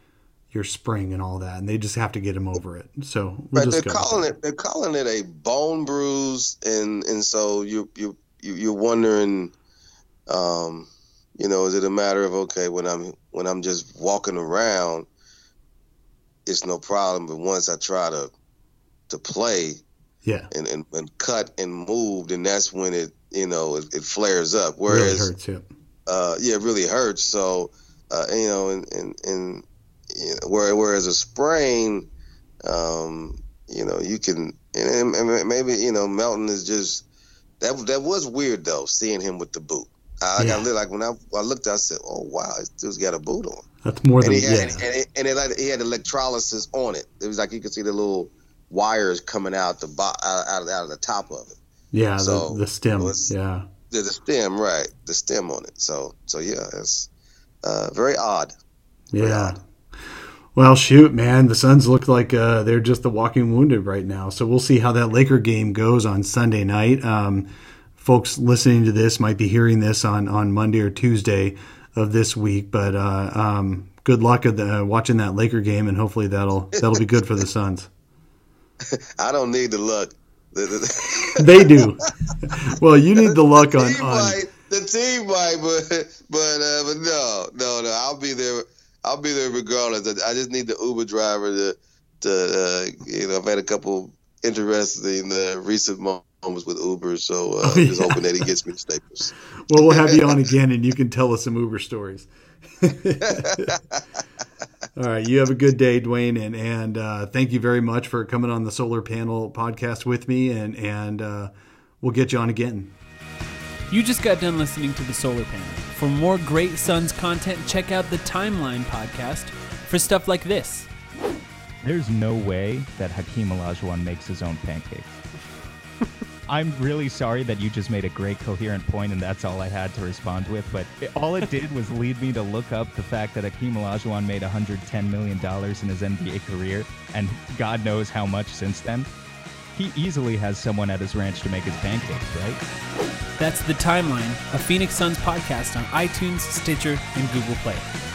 your spring and all that, and they just have to get him over it. So we'll Right, they're calling it they're calling it a bone bruise, and and so you you you you're wondering, um, you know, is it a matter of okay when I'm when I'm just walking around, it's no problem, but once I try to to play Yeah, and and, and cut and move, then that's when it you know it, it flares up. really hurts. Yeah, uh, yeah, it really hurts. So, uh, you know, and, and, and you know, where, whereas a sprain, um, you know, you can, and, and maybe, you know, Melton is just, that, that was weird though, seeing him with the boot. I, Yeah. I got like when I, I looked, I said, "Oh wow, this dude's got a boot on." That's more than And he yeah. had, and, it, and it, like, he had electrolysis on it. It was like you could see the little wires coming out the bo- out, out, out of the top of it. yeah, so the, the stem. was- yeah, the, a stem, right? The stem on it. So, so yeah, it's uh, very odd. yeah. Well, shoot, man, the Suns look like uh, they're just the walking wounded right now. So we'll see how that Laker game goes on Sunday night. Um, folks listening to this might be hearing this on, on Monday or Tuesday of this week, but uh, um, good luck at the, watching that Laker game, and hopefully that'll that'll be good for the Suns. [laughs] I don't need the luck. The, the, [laughs] They do. [laughs] well, you need the luck on, team on might, the team might, but but uh, but no, no, no. I'll be there. I'll be there regardless. I just need the Uber driver to to uh, you know. I've had a couple interesting uh, recent moments with Uber, so uh, Oh, just hoping that he gets me to Staples. [laughs] well, we'll have you on again, and you can tell us some Uber stories. [laughs] All right, you have a good day, Duane, and and uh, thank you very much for coming on the Solar Panel podcast with me, and and uh, we'll get you on again. You just got done listening to the Solar Panel. For more great Suns content, check out the Timeline podcast for stuff like this. There's no way that Hakeem Olajuwon makes his own pancakes. [laughs] I'm really sorry that you just made a great coherent point and that's all I had to respond with, but it, all it did was lead me to look up the fact that Hakeem Olajuwon made $110 million in his NBA career and God knows how much since then. He easily has someone at his ranch to make his pancakes, right? That's The Timeline, a Phoenix Suns podcast on iTunes, Stitcher, and Google Play.